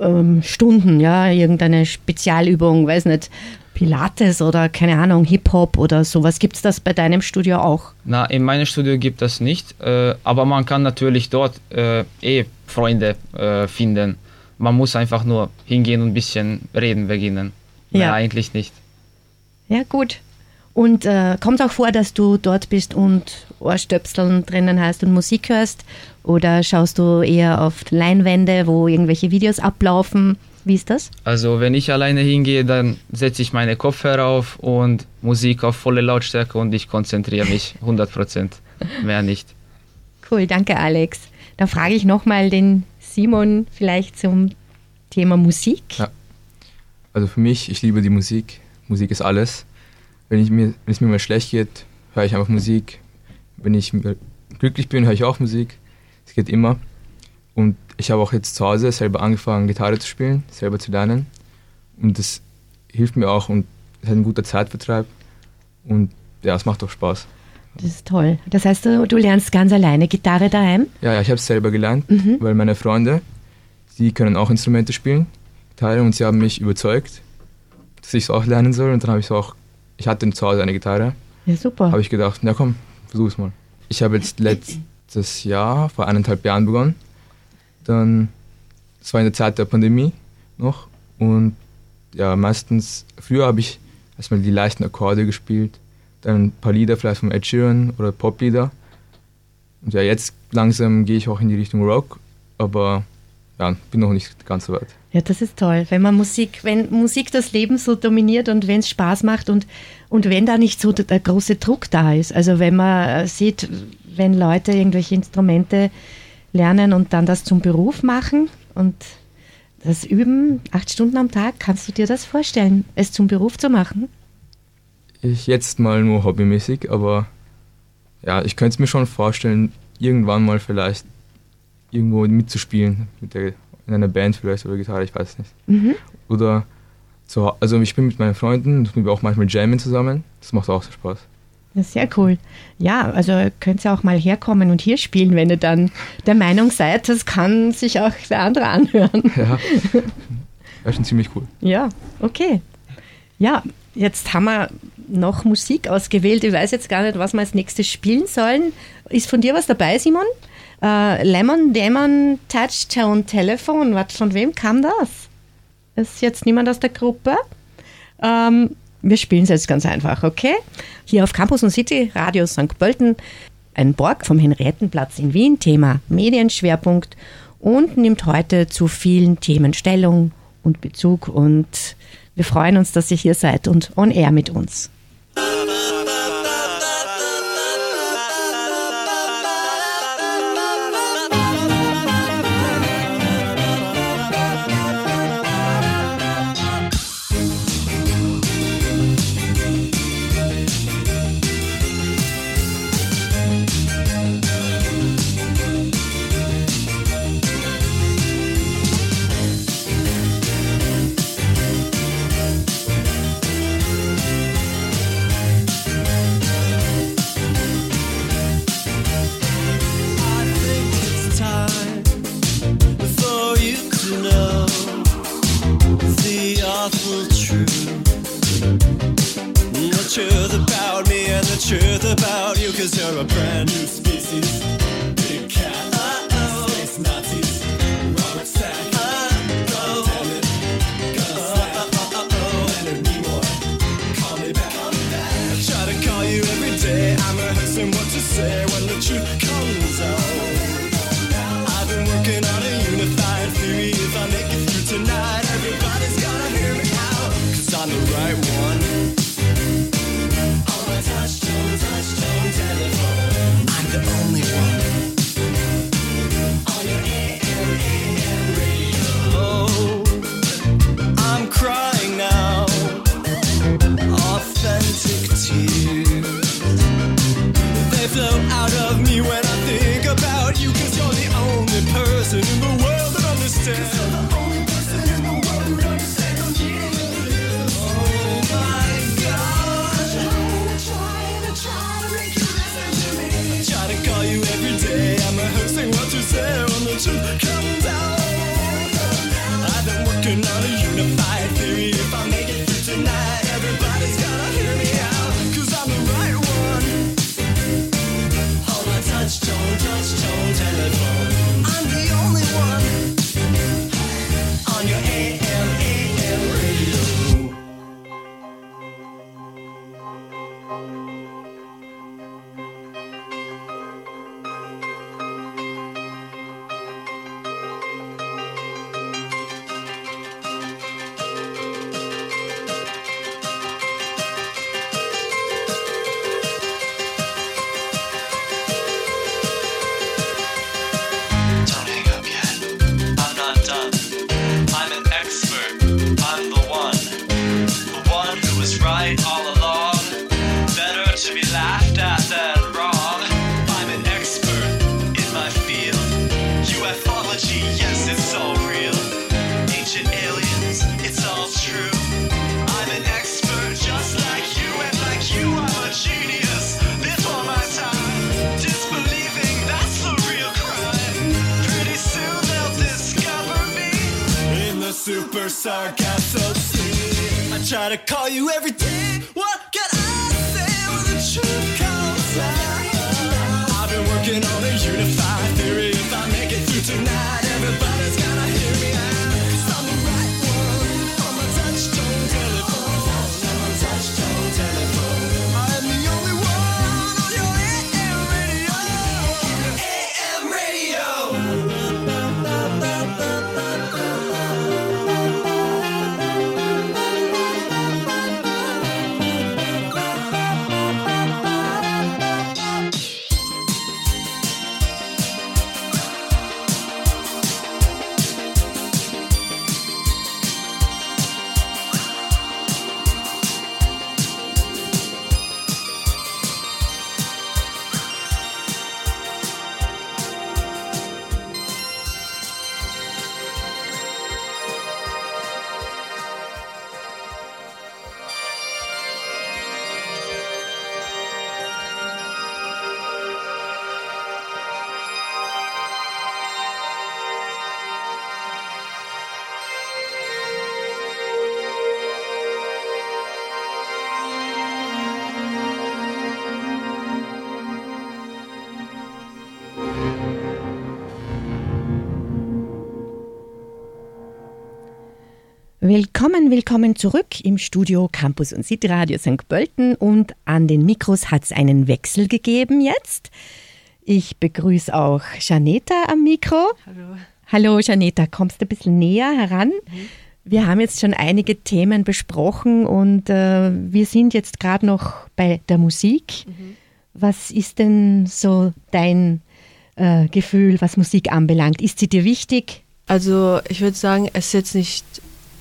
ähm, Stunden, ja, irgendeine Spezialübung, weiß nicht, Pilates oder keine Ahnung, Hip-Hop oder sowas. Gibt es das bei deinem Studio auch? Na, in meinem Studio gibt es nicht, äh, aber man kann natürlich dort äh, eh Freunde äh, finden. Man muss einfach nur hingehen und ein bisschen reden beginnen. Mehr Ja. eigentlich nicht. Ja, gut. Und äh, kommt auch vor, dass du dort bist und Ohrstöpseln drinnen hast und Musik hörst? Oder schaust du eher auf Leinwände, wo irgendwelche Videos ablaufen? Wie ist das? Also wenn ich alleine hingehe, dann setze ich meine Kopfhörer auf und Musik auf volle Lautstärke und ich konzentriere mich 100 Prozent. Mehr nicht. Cool, danke Alex. Dann frage ich nochmal den Simon vielleicht zum Thema Musik. Ja. Also für mich, ich liebe die Musik. Musik ist alles. Wenn, ich mir, wenn es mir mal schlecht geht, höre ich einfach Musik. Wenn ich mir glücklich bin, höre ich auch Musik. Es geht immer. Und ich habe auch jetzt zu Hause selber angefangen, Gitarre zu spielen, selber zu lernen. Und das hilft mir auch und es ist ein guter Zeitvertreib. Und ja, es macht auch Spaß. Das ist toll. Das heißt, du, du lernst ganz alleine Gitarre daheim? Ja, ja ich habe es selber gelernt, Mhm. weil meine Freunde, die können auch Instrumente spielen, Gitarre, und sie haben mich überzeugt, dass ich es auch lernen soll. Und dann habe ich es auch, ich hatte zu Hause eine Gitarre, Ja, super. habe ich gedacht, na komm, versuch's mal. Ich habe jetzt letztes Jahr, vor eineinhalb Jahren begonnen. Dann, das war in der Zeit der Pandemie noch. Und ja, meistens, früher habe ich erstmal die leichten Akkorde gespielt, dann ein paar Lieder vielleicht von Ed Sheeran oder Poplieder. Und ja, jetzt langsam gehe ich auch in die Richtung Rock, aber ja, bin noch nicht ganz so weit. Ja, das ist toll, wenn man Musik, wenn Musik das Leben so dominiert und wenn es Spaß macht und, und wenn da nicht so der große Druck da ist. Also wenn man äh, sieht, wenn Leute irgendwelche Instrumente lernen und dann das zum Beruf machen und das üben, acht Stunden am Tag, kannst du dir das vorstellen, es zum Beruf zu machen? Ich jetzt mal nur hobbymäßig, aber ja, ich könnte es mir schon vorstellen, irgendwann mal vielleicht irgendwo mitzuspielen, mit der, in einer Band vielleicht oder Gitarre, ich weiß nicht. Mhm. Oder zu, also ich bin mit meinen Freunden, tun wir auch manchmal jammen zusammen, das macht auch so Spaß. Sehr cool. Ja, also könnt ihr auch mal herkommen und hier spielen, wenn ihr dann der Meinung seid, das kann sich auch der andere anhören. Ja, das ist schon ziemlich cool. Ja, okay. Ja, jetzt haben wir noch Musik ausgewählt. Ich weiß jetzt gar nicht, was wir als nächstes spielen sollen. Ist von dir was dabei, Simon? Äh, Lemon Demon Touch Tone Telefon, was von wem kam das? Ist jetzt niemand aus der Gruppe? Ähm, wir spielen es jetzt ganz einfach, okay? Hier auf Campus und City, Radio St. Pölten, ein Borg vom Henriettenplatz in Wien, Thema Medienschwerpunkt und nimmt heute zu vielen Themen Stellung und Bezug und wir freuen uns, dass ihr hier seid und on air mit uns. Willkommen, willkommen zurück im Studio Campus und City Radio St. Pölten und an den Mikros hat es einen Wechsel gegeben jetzt. Ich begrüße auch Janeta am Mikro. Hallo. Hallo Janeta, kommst du ein bisschen näher heran? Wir haben jetzt schon einige Themen besprochen und äh, wir sind jetzt gerade noch bei der Musik. Was ist denn so dein äh, Gefühl, was Musik anbelangt? Ist sie dir wichtig? Also ich würde sagen, es ist jetzt nicht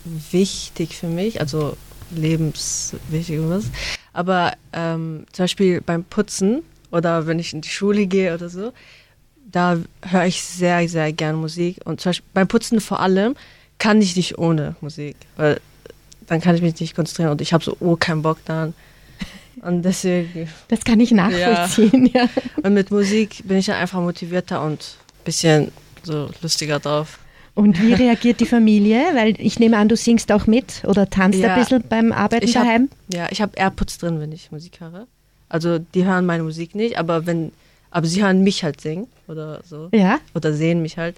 wichtig für mich, also lebenswichtig oder was. Aber ähm, zum Beispiel beim Putzen oder wenn ich in die Schule gehe oder so, da höre ich sehr, sehr gerne Musik. Und zum Beispiel beim Putzen vor allem kann ich nicht ohne Musik, weil dann kann ich mich nicht konzentrieren und ich habe so oh keinen Bock dann. Und deswegen. Das kann ich nachvollziehen, ja. Und mit Musik bin ich dann einfach motivierter und ein bisschen so lustiger drauf. Und wie reagiert die Familie? Weil ich nehme an, du singst auch mit oder tanzt Ja. ein bisschen beim Arbeiten Ich hab, daheim. Ja, ich habe AirPods drin, wenn ich Musik höre. Also die hören meine Musik nicht, aber wenn, aber sie hören mich halt singen oder so. Ja. Oder sehen mich halt.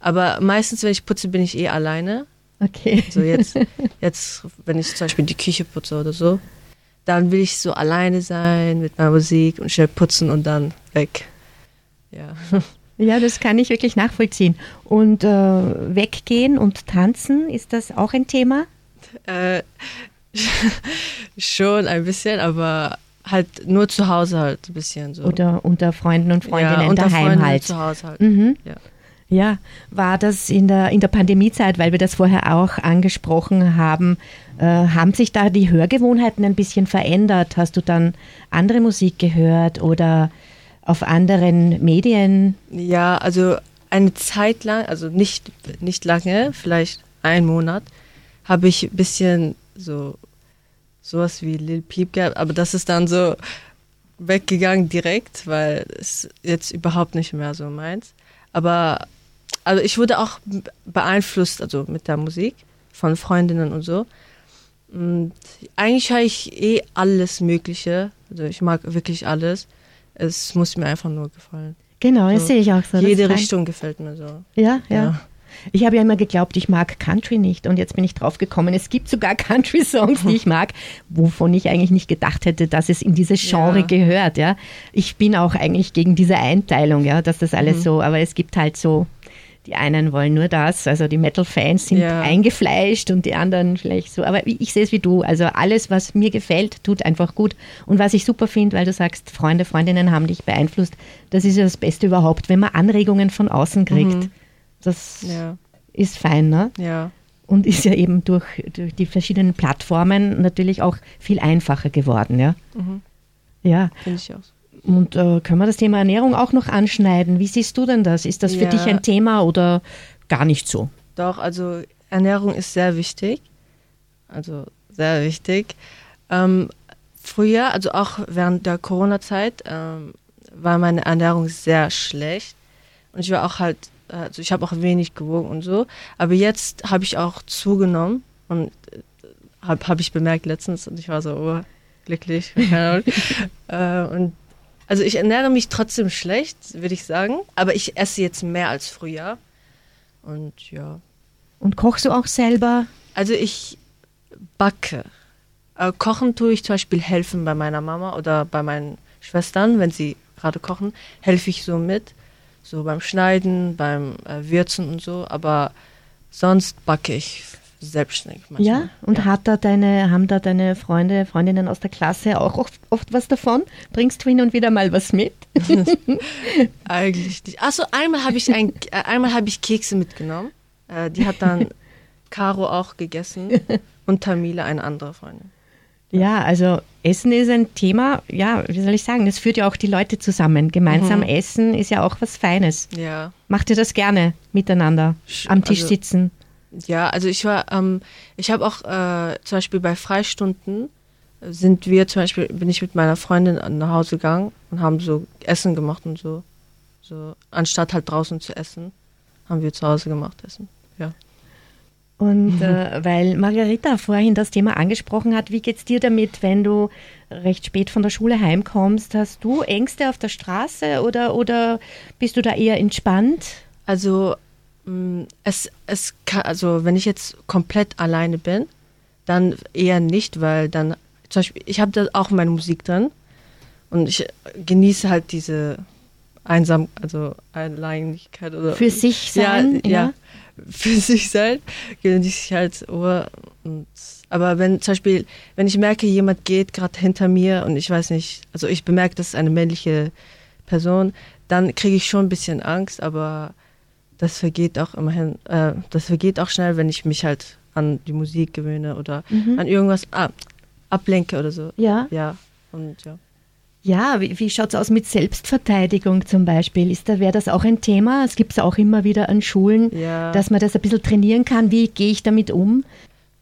Aber meistens, wenn ich putze, bin ich eh alleine. Okay. So jetzt, jetzt, wenn ich zum Beispiel die Küche putze oder so, dann will ich so alleine sein mit meiner Musik und schnell putzen und dann weg. Ja. Ja, das kann ich wirklich nachvollziehen. Und äh, weggehen und tanzen, ist das auch ein Thema? Äh, schon ein bisschen, aber halt nur zu Hause halt ein bisschen so. Oder unter Freunden und Freundinnen ja, unter daheim Freunden halt? zu Hause halt. Mhm. Ja. Ja, war das in der, in der Pandemiezeit, weil wir das vorher auch angesprochen haben, äh, haben sich da die Hörgewohnheiten ein bisschen verändert? Hast du dann andere Musik gehört oder auf anderen Medien? Ja, also eine Zeit lang, also nicht, nicht lange, vielleicht einen Monat, habe ich ein bisschen so sowas wie Lil Peep gehabt, aber das ist dann so weggegangen direkt, weil es jetzt überhaupt nicht mehr so meins. Aber also ich wurde auch beeinflusst, also mit der Musik von Freundinnen und so. Und eigentlich höre ich eh alles Mögliche. Also ich mag wirklich alles. Es muss mir einfach nur gefallen. Genau, das sehe ich auch so. Jede. Richtung gefällt mir so. Ja, ja. Ja. Ich habe ja immer geglaubt, ich mag Country nicht und jetzt bin ich drauf gekommen. Es gibt sogar Country-Songs, die ich mag, wovon ich eigentlich nicht gedacht hätte, dass es in dieses Genre Ja. gehört. Ja, ich bin auch eigentlich gegen diese Einteilung, ja, dass das alles Mhm. so. Aber es gibt halt so. Die einen wollen nur das, also die Metal-Fans sind Ja. eingefleischt und die anderen vielleicht so. Aber ich sehe es wie du. Also alles, was mir gefällt, tut einfach gut. Und was ich super finde, weil du sagst, Freunde, Freundinnen haben dich beeinflusst, das ist ja das Beste überhaupt, wenn man Anregungen von außen kriegt. Mhm. Das Ja. ist fein, ne? Ja. Und ist ja eben durch, durch die verschiedenen Plattformen natürlich auch viel einfacher geworden, ja? Mhm. Ja. Finde ich auch. Und äh, können wir das Thema Ernährung auch noch anschneiden? Wie siehst du denn das? Ist das für Ja. dich ein Thema oder gar nicht so? Doch, also Ernährung ist sehr wichtig. Also sehr wichtig. Ähm, früher, also auch während der Corona-Zeit, ähm, war meine Ernährung sehr schlecht. Und ich war auch halt, äh, also ich habe auch wenig gewogen und so. Aber jetzt habe ich auch zugenommen und habe hab ich bemerkt letztens und ich war so oh, glücklich. Äh, und also ich ernähre mich trotzdem schlecht, würde ich sagen. Aber ich esse jetzt mehr als früher. Und ja. Und kochst du auch selber? Also ich backe. Äh, kochen tue ich zum Beispiel helfen bei meiner Mama oder bei meinen Schwestern, wenn sie gerade kochen, helfe ich so mit. So beim Schneiden, beim äh, Würzen und so. Aber sonst backe ich selbstständig manchmal. Ja, und Hat da deine, haben da deine Freunde, Freundinnen aus der Klasse auch oft, oft was davon? Bringst du hin und wieder mal was mit? Eigentlich nicht. Achso, einmal habe ich, ein, äh, einmal habe ich Kekse mitgenommen. Äh, die hat dann Caro auch gegessen und Tamila, eine andere Freundin. Ja, also Essen ist ein Thema, ja, wie soll ich sagen, das führt ja auch die Leute zusammen. Gemeinsam Mhm. essen ist ja auch was Feines. Ja. Macht ihr das gerne miteinander am Tisch also- sitzen? Ja, also ich war, ähm, ich habe auch äh, zum Beispiel bei Freistunden sind wir zum Beispiel, bin ich mit meiner Freundin nach Hause gegangen und haben so Essen gemacht und so. So, anstatt halt draußen zu essen, haben wir zu Hause gemacht Essen. Ja. Und äh, weil Margarita vorhin das Thema angesprochen hat, wie geht's dir damit, wenn du recht spät von der Schule heimkommst? Hast du Ängste auf der Straße oder, oder bist du da eher entspannt? Also Es, es kann, also wenn ich jetzt komplett alleine bin, dann eher nicht, weil dann, zum Beispiel, ich habe da auch meine Musik drin und ich genieße halt diese Einsam, also Alleinigkeit oder Für sich sein, ja, ja. ja. für sich sein genieße ich halt Ohr und aber wenn zum Beispiel, wenn ich merke, jemand geht gerade hinter mir und ich weiß nicht, also ich bemerke, das ist eine männliche Person, dann kriege ich schon ein bisschen Angst, aber das vergeht auch immerhin, äh, das vergeht auch schnell, wenn ich mich halt an die Musik gewöhne oder Mhm. an irgendwas ah, ablenke oder so. Ja. Ja. Und ja. Ja, wie, wie schaut es aus mit Selbstverteidigung zum Beispiel? Ist da, wäre das auch ein Thema? Es gibt es auch immer wieder an Schulen, Ja. dass man das ein bisschen trainieren kann. Wie gehe ich damit um?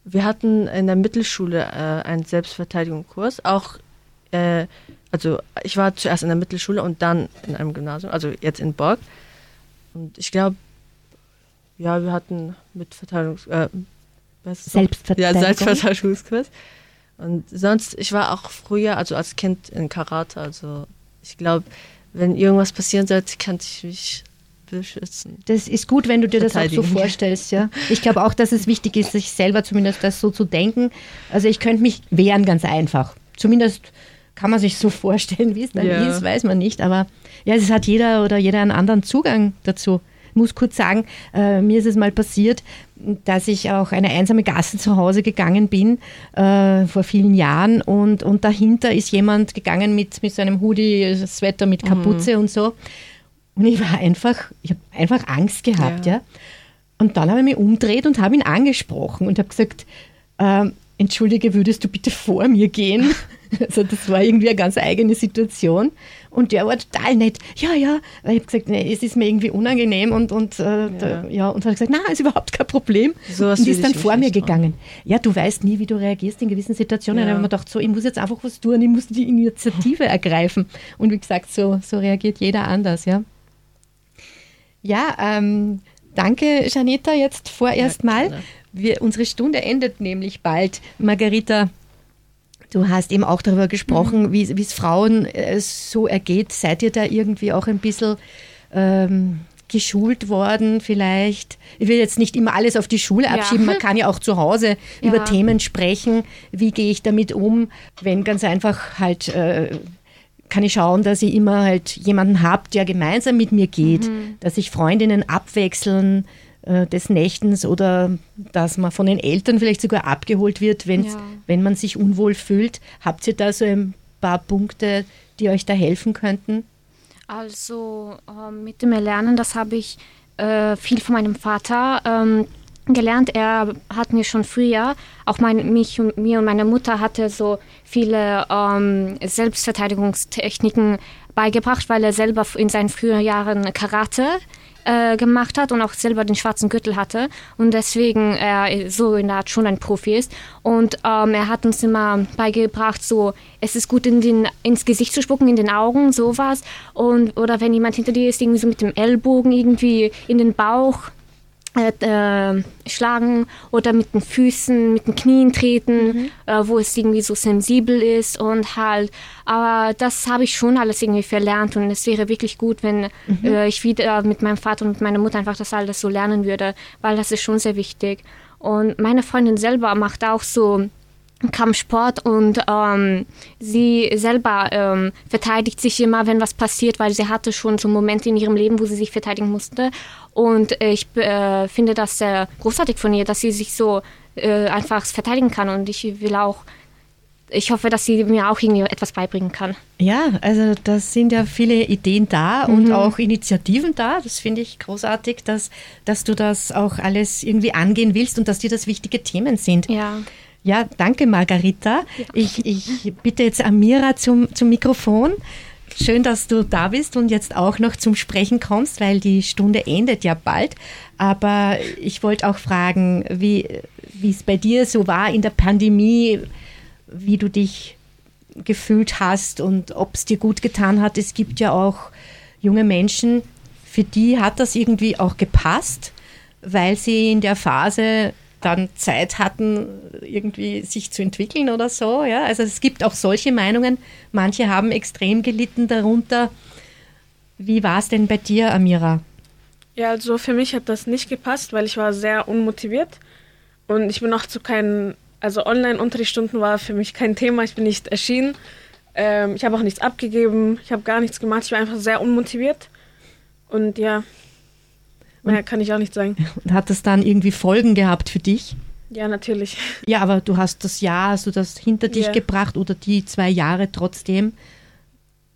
Wir hatten in der Mittelschule äh, einen Selbstverteidigungskurs. Auch, äh, also ich war zuerst in der Mittelschule und dann in einem Gymnasium, also jetzt in Borg. Und ich glaube, ja, wir hatten mit Verteidigungs... Äh, was? Selbstverteidigung. Ja, Selbstverteidigungskurs. Und sonst, ich war auch früher, also als Kind in Karate, also ich glaube, wenn irgendwas passieren sollte, kann ich mich beschützen. Das ist gut, wenn du dir das auch so vorstellst, ja. Ich glaube auch, dass es wichtig ist, sich selber zumindest das so zu denken. Also ich könnte mich wehren ganz einfach. Zumindest kann man sich so vorstellen, wie es dann Ja. ist, weiß man nicht. Aber ja, es hat jeder oder jeder einen anderen Zugang dazu. Ich muss kurz sagen, äh, mir ist es mal passiert, dass ich auch eine einsame Gasse zu Hause gegangen bin äh, vor vielen Jahren und, und dahinter ist jemand gegangen mit, mit so einem Hoodie, Sweater mit Kapuze und so. Und ich war einfach, ich habe einfach Angst gehabt, ja. Ja. Und dann habe ich mich umgedreht und habe ihn angesprochen und habe gesagt, ähm, entschuldige, würdest du bitte vor mir gehen? Also das war irgendwie eine ganz eigene Situation. Und der war total nett. Ja, ja. Weil ich habe gesagt, nee, es ist mir irgendwie unangenehm und, und, äh, da, ja. und hat gesagt, na, ist überhaupt kein Problem. Sowas und ist dann vor mir gegangen. Ja, du weißt nie, wie du reagierst in gewissen Situationen. Ja. Da habe ich mir gedacht, so, ich muss jetzt einfach was tun, ich muss die Initiative ergreifen. Und wie gesagt, so, so reagiert jeder anders, ja. Ja, ähm, danke, Janita, jetzt vorerst mal. gerne. Wir, unsere Stunde endet nämlich bald. Margarita, du hast eben auch darüber gesprochen, wie wie es Frauen äh, so ergeht. Seid ihr da irgendwie auch ein bisschen ähm, geschult worden vielleicht? Ich will jetzt nicht immer alles auf die Schule Ja. abschieben, man kann ja auch zu Hause Ja. über Themen sprechen. Wie gehe ich damit um, wenn ganz einfach halt... Äh, kann ich schauen, dass ich immer halt jemanden habe, der gemeinsam mit mir geht, Mhm. dass sich Freundinnen abwechseln des Nächtens oder dass man von den Eltern vielleicht sogar abgeholt wird, wenn, Ja. wenn man sich unwohl fühlt. Habt ihr da so ein paar Punkte, die euch da helfen könnten? Also ähm, mit dem Erlernen, das habe ich äh, viel von meinem Vater ähm, gelernt. Er hat mir schon früher, auch mein, mich und mir und meine Mutter hatte so viele ähm, Selbstverteidigungstechniken beigebracht, weil er selber in seinen früheren Jahren Karate äh, gemacht hat und auch selber den schwarzen Gürtel hatte und deswegen er so in der Art schon ein Profi ist. Und ähm, er hat uns immer beigebracht, so es ist gut in den, ins Gesicht zu spucken, in den Augen, sowas. Und oder wenn jemand hinter dir ist, irgendwie so mit dem Ellbogen irgendwie in den Bauch äh, äh, schlagen oder mit den Füßen, mit den Knien treten, äh, wo es irgendwie so sensibel ist und halt, aber das habe ich schon alles irgendwie verlernt und es wäre wirklich gut, wenn äh, ich wieder mit meinem Vater und mit meiner Mutter einfach das alles so lernen würde, weil das ist schon sehr wichtig. Und meine Freundin selber macht auch so Kampfsport und ähm, sie selber ähm, verteidigt sich immer, wenn was passiert, weil sie hatte schon so Momente in ihrem Leben, wo sie sich verteidigen musste. Und äh, ich äh, finde das sehr großartig von ihr, dass sie sich so äh, einfach verteidigen kann. Und ich will auch, ich hoffe, dass sie mir auch irgendwie etwas beibringen kann. Ja, also da sind ja viele Ideen da und Mhm. auch Initiativen da. Das finde ich großartig, dass, dass du das auch alles irgendwie angehen willst und dass dir das wichtige Themen sind. Ja. Ja, danke Margarita. Ich, ich bitte jetzt Amira zum, zum Mikrofon. Schön, dass du da bist und jetzt auch noch zum Sprechen kommst, weil die Stunde endet ja bald. Aber ich wollte auch fragen, wie es bei dir so war in der Pandemie, wie du dich gefühlt hast und ob es dir gut getan hat. Es gibt ja auch junge Menschen, für die hat das irgendwie auch gepasst, weil sie in der Phase dann Zeit hatten, irgendwie sich zu entwickeln oder so. Ja? Also es gibt auch solche Meinungen. Manche haben extrem gelitten darunter. Wie war es denn bei dir, Amira? Ja, also für mich hat das nicht gepasst, weil ich war sehr unmotiviert und ich bin auch zu keinen, also Online-Unterrichtsstunden war für mich kein Thema, ich bin nicht erschienen. Ähm, ich habe auch nichts abgegeben, ich habe gar nichts gemacht, ich war einfach sehr unmotiviert und ja, mehr kann ich auch nicht sagen. Und hat das dann irgendwie Folgen gehabt für dich? Ja, natürlich. Ja, aber du hast das Jahr, hast du das hinter dich Ja. gebracht oder die zwei Jahre trotzdem?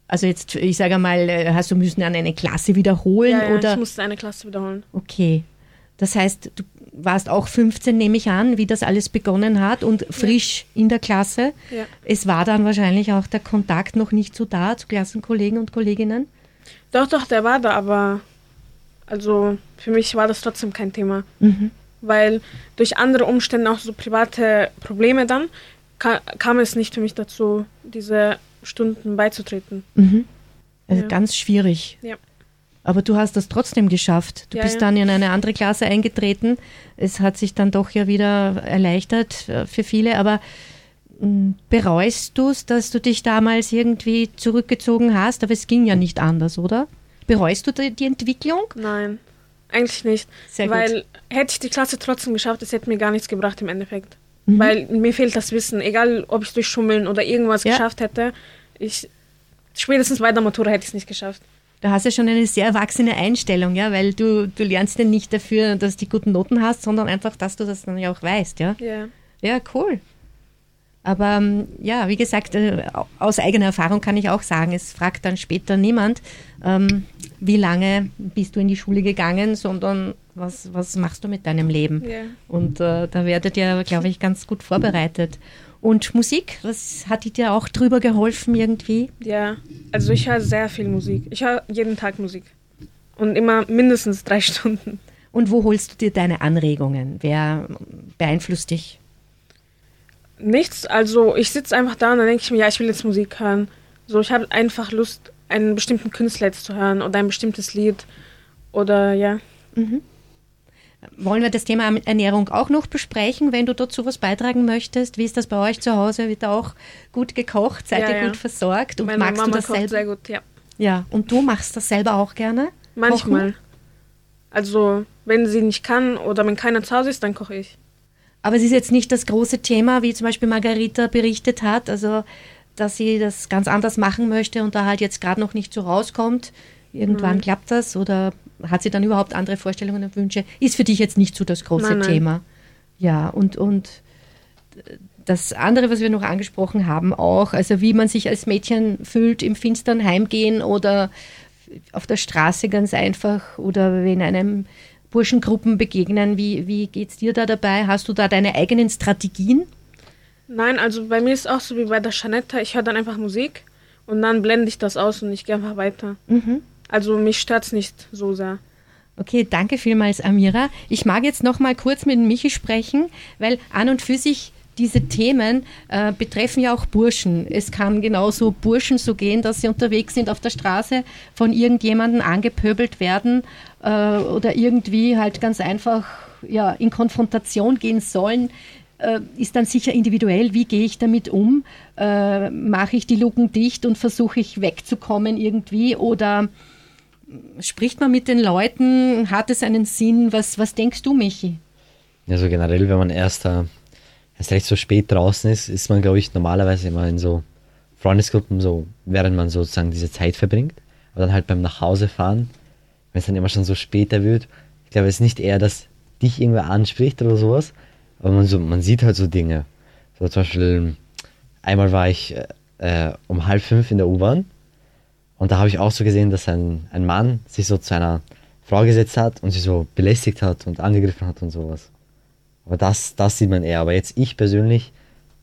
Also jetzt, ich sage mal, äh, hast du müssen an eine Klasse wiederholen Ja, ja, oder? ich musste eine Klasse wiederholen. Okay. Das heißt, du warst auch 15, nehme ich an, wie das alles begonnen hat und frisch in der Klasse. Ja. Es war dann wahrscheinlich auch der Kontakt noch nicht so da zu Klassenkollegen und Kolleginnen. Doch, doch, der war da, aber also für mich war das trotzdem kein Thema. Mhm. Weil durch andere Umstände, auch so private Probleme dann, ka kam es nicht für mich dazu, diese Stunden beizutreten. Mhm. Also Ja. ganz schwierig. Ja. Aber du hast das trotzdem geschafft. Du Ja, bist dann in eine andere Klasse eingetreten. Es hat sich dann doch ja wieder erleichtert äh, für viele. Aber mh, bereust du es, dass du dich damals irgendwie zurückgezogen hast? Aber es ging ja nicht anders, oder? Bereust du die, Entwicklung? Nein, eigentlich nicht. Sehr gut. weil hätte ich die Klasse trotzdem geschafft, es hätte mir gar nichts gebracht im Endeffekt. Mhm. Weil mir fehlt das Wissen. Egal, ob ich durch Schummeln oder irgendwas Ja. geschafft hätte, ich spätestens bei der Matura hätte ich es nicht geschafft. Da hast du schon eine sehr erwachsene Einstellung, ja, weil du, du lernst ja nicht dafür, dass du die guten Noten hast, sondern einfach, dass du das dann ja auch weißt, ja. Ja. Ja, cool. Aber ähm, ja, wie gesagt, äh, aus eigener Erfahrung kann ich auch sagen, es fragt dann später niemand, ähm, wie lange bist du in die Schule gegangen, sondern was, was machst du mit deinem Leben? Ja. Und äh, da werdet ihr, glaube ich, ganz gut vorbereitet. Und Musik, was hat dir auch drüber geholfen irgendwie? Ja, also ich höre sehr viel Musik. Ich höre jeden Tag Musik. Und immer mindestens drei Stunden. Und wo holst du dir deine Anregungen? Wer beeinflusst dich? Nichts, also ich sitze einfach da und dann denke ich mir, ja, ich will jetzt Musik hören. So, ich habe einfach Lust, einen bestimmten Künstler jetzt zu hören oder ein bestimmtes Lied. Oder ja. Wollen wir das Thema Ernährung auch noch besprechen, wenn du dazu was beitragen möchtest? Wie ist das bei euch zu Hause? Wird da auch gut gekocht? Seid Ja, ihr ja. gut versorgt? Und Meine magst Mama du das kocht selber? sehr gut, ja. Ja, und du machst das selber auch gerne? Manchmal. Kochen? Also, wenn sie nicht kann oder wenn keiner zu Hause ist, dann koche ich. Aber es ist jetzt nicht das große Thema, wie zum Beispiel Margarita berichtet hat, also dass sie das ganz anders machen möchte und da halt jetzt gerade noch nicht so rauskommt. Irgendwann Nein. klappt das oder hat sie dann überhaupt andere Vorstellungen und Wünsche? Ist für dich jetzt nicht so das große Nein, nein. Thema. Ja, und, und das andere, was wir noch angesprochen haben, auch, also wie man sich als Mädchen fühlt im finstern Heimgehen oder auf der Straße ganz einfach oder in einem Burschengruppen begegnen. Wie, wie geht es dir da dabei? Hast du da deine eigenen Strategien? Nein, also bei mir ist auch so wie bei der Janetta, ich höre dann einfach Musik und dann blende ich das aus und ich gehe einfach weiter. Mhm. Also mich stört es nicht so sehr. Okay, danke vielmals, Amira. Ich mag jetzt noch mal kurz mit Michi sprechen, weil an und für sich diese Themen äh, betreffen ja auch Burschen. Es kann genauso Burschen so gehen, dass sie unterwegs sind auf der Straße, von irgendjemandem angepöbelt werden äh, oder irgendwie halt ganz einfach ja, in Konfrontation gehen sollen. Äh, ist dann sicher individuell, wie gehe ich damit um? Äh, Mache ich die Luken dicht und versuche ich wegzukommen irgendwie oder spricht man mit den Leuten? Hat es einen Sinn? Was, was denkst du, Michi? Also generell, wenn man erst, äh, erst recht so spät draußen ist, ist man, glaube ich, normalerweise immer in so Freundesgruppen, so während man sozusagen diese Zeit verbringt. Aber dann halt beim Nachhausefahren, wenn es dann immer schon so später wird, ich glaube, es ist nicht eher, dass dich irgendwer anspricht oder sowas, aber man, so, man sieht halt so Dinge. So zum Beispiel, einmal war ich äh, äh, um halb fünf in der U-Bahn und da habe ich auch so gesehen, dass ein, ein Mann sich so zu einer Frau gesetzt hat und sie so belästigt hat und angegriffen hat und sowas. Aber das, das sieht man eher. Aber jetzt ich persönlich,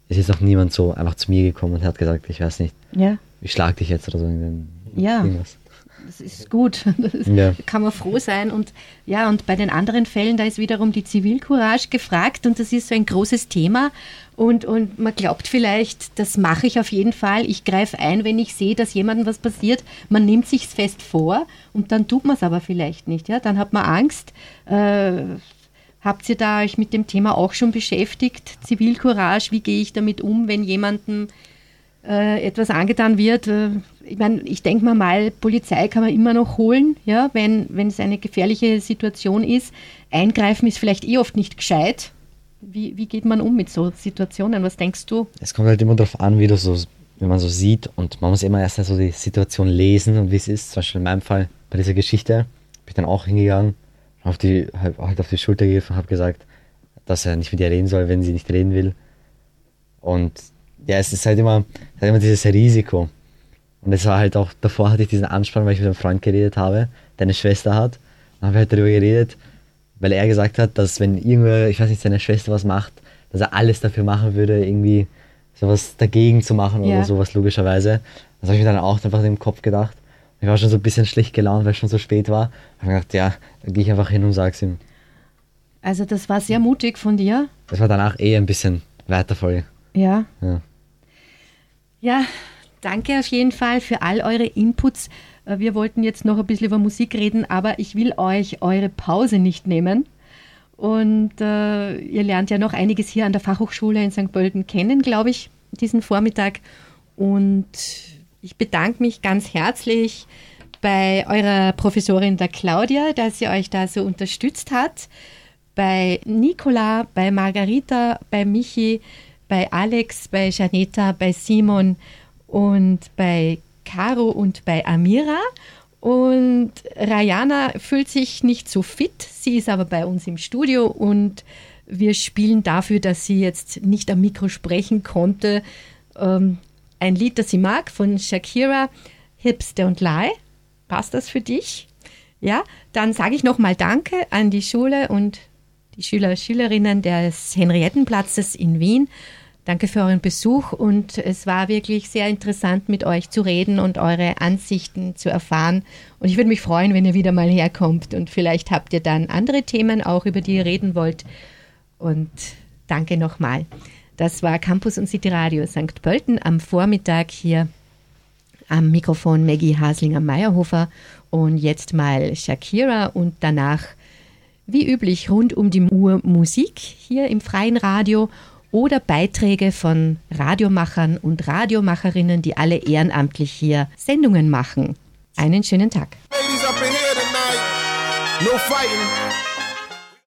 ist jetzt noch niemand so einfach zu mir gekommen und hat gesagt, ich weiß nicht, Ja. ich schlag dich jetzt oder so. Ja. Irgendwas. Das ist gut. Das ist, Ja. Da kann man froh sein. Und ja, und bei den anderen Fällen, da ist wiederum die Zivilcourage gefragt und das ist so ein großes Thema. Und, und man glaubt vielleicht, das mache ich auf jeden Fall. Ich greife ein, wenn ich sehe, dass jemandem was passiert. Man nimmt sich fest vor und dann tut man es aber vielleicht nicht. Ja? Dann hat man Angst. Äh, habt ihr da euch mit dem Thema auch schon beschäftigt? Zivilcourage, wie gehe ich damit um, wenn jemandem äh, etwas angetan wird. Äh, ich meine, ich denke mal mal, Polizei kann man immer noch holen, ja, wenn, wenn es eine gefährliche Situation ist. Eingreifen ist vielleicht eh oft nicht gescheit. Wie, wie geht man um mit so Situationen? Was denkst du? Es kommt halt immer darauf an, wie du so, wie man so sieht und man muss immer erst so die Situation lesen und wie es ist. Zum Beispiel in meinem Fall bei dieser Geschichte bin ich dann auch hingegangen, auf die, halt, halt auf die Schulter gegriffen und habe gesagt, dass er nicht mit ihr reden soll, wenn sie nicht reden will. Und ja, es ist halt immer, halt immer dieses Risiko. Und es war halt auch, davor hatte ich diesen Anspann, weil ich mit einem Freund geredet habe, der eine Schwester hat. Dann haben wir halt darüber geredet, weil er gesagt hat, dass wenn irgendwer, ich weiß nicht, seine Schwester was macht, dass er alles dafür machen würde, irgendwie sowas dagegen zu machen Ja. oder sowas, logischerweise. Das habe ich mir dann auch einfach im Kopf gedacht. Ich war schon so ein bisschen schlecht gelaunt, weil es schon so spät war. Ich habe gedacht, ja, dann gehe ich einfach hin und sag's ihm. Also das war sehr mutig von dir. Das war danach eh ein bisschen weiter voll. Ja. Ja. Ja, danke auf jeden Fall für all eure Inputs. Äh, Wir wollten jetzt noch ein bisschen über Musik reden, aber ich will euch eure Pause nicht nehmen. Und äh, ihr lernt ja noch einiges hier an der Fachhochschule in St. Pölten kennen, glaube ich, diesen Vormittag. Und ich bedanke mich ganz herzlich bei eurer Professorin, der Claudia, dass sie euch da so unterstützt hat. Bei Nicola, bei Margarita, bei Michi, bei Alex, bei Janeta, bei Simon und bei Caro und bei Amira. Und Rayana fühlt sich nicht so fit. Sie ist aber bei uns im Studio und wir spielen dafür, dass sie jetzt nicht am Mikro sprechen konnte, ähm, ein Lied, das sie mag, von Shakira, Hips Don't Lie. Passt das für dich? Ja, dann sage ich nochmal Danke an die Schule und die Schüler und Schülerinnen des Henriettenplatzes in Wien. Danke für euren Besuch und es war wirklich sehr interessant, mit euch zu reden und eure Ansichten zu erfahren. Und ich würde mich freuen, wenn ihr wieder mal herkommt und vielleicht habt ihr dann andere Themen auch, über die ihr reden wollt. Und danke nochmal. Das war Campus und City Radio St. Pölten am Vormittag hier am Mikrofon Maggie Haslinger-Meyerhofer und jetzt mal Shakira und danach wie üblich rund um die Uhr Musik hier im freien Radio oder Beiträge von Radiomachern und Radiomacherinnen, die alle ehrenamtlich hier Sendungen machen. Einen schönen Tag. Ladies up in here tonight. No fighting.